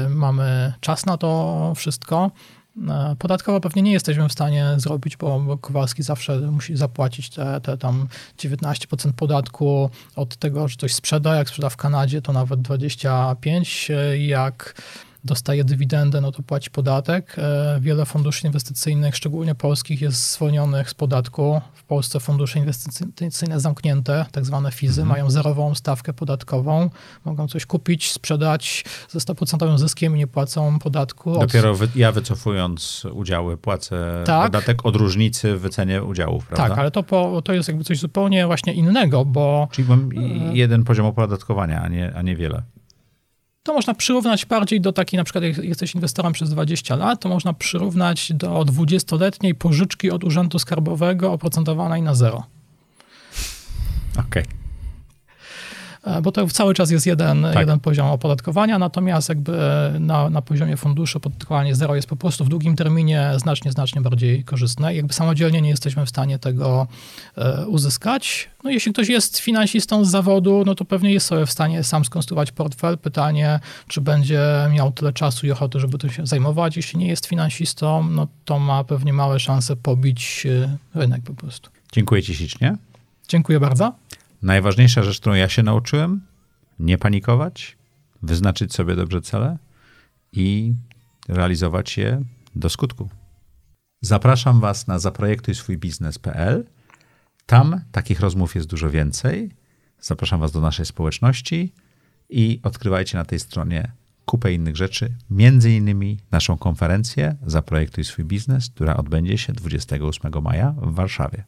mamy czas na to wszystko. E, podatkowo pewnie nie jesteśmy w stanie zrobić, bo Kowalski zawsze musi zapłacić te, te tam 19% podatku od tego, że coś sprzeda. Jak sprzeda w Kanadzie, to nawet 25%. Jak dostaje dywidendę, no to płaci podatek. E, wiele funduszy inwestycyjnych, szczególnie polskich, jest zwolnionych z podatku. W Polsce fundusze inwestycyjne zamknięte, tak zwane FIZY, mhm. mają zerową stawkę podatkową. Mogą coś kupić, sprzedać ze 100% zyskiem i nie płacą podatku. Dopiero wy, ja wycofując udziały płacę tak. podatek od różnicy w wycenie udziałów, prawda? Tak, ale to, po, to jest jakby coś zupełnie właśnie innego, bo... Czyli mam jeden poziom opodatkowania, a nie, a nie wiele to można przyrównać bardziej do takiej, na przykład jak jesteś inwestorem przez 20 lat, to można przyrównać do 20-letniej pożyczki od Urzędu Skarbowego oprocentowanej na zero. Okej. Okay. E, bo to cały czas jest jeden, tak. jeden poziom opodatkowania, natomiast jakby na, na poziomie funduszy opodatkowanie zero jest po prostu w długim terminie znacznie, znacznie bardziej korzystne. Jakby samodzielnie nie jesteśmy w stanie tego e, uzyskać. No jeśli ktoś jest finansistą z zawodu, no to pewnie jest sobie w stanie sam skonstruować portfel. Pytanie, czy będzie miał tyle czasu i ochoty, żeby tym się zajmować. Jeśli nie jest finansistą, no to ma pewnie małe szanse pobić e, rynek po prostu. Dziękuję ci ślicznie. Dziękuję bardzo. Najważniejsza rzecz, którą ja się nauczyłem, nie panikować, wyznaczyć sobie dobrze cele i realizować je do skutku. Zapraszam Was na zaprojektuj swój biznes.pl. Tam takich rozmów jest dużo więcej. Zapraszam Was do naszej społeczności i odkrywajcie na tej stronie kupę innych rzeczy, między innymi naszą konferencję Zaprojektuj swój biznes, która odbędzie się 28 maja w Warszawie.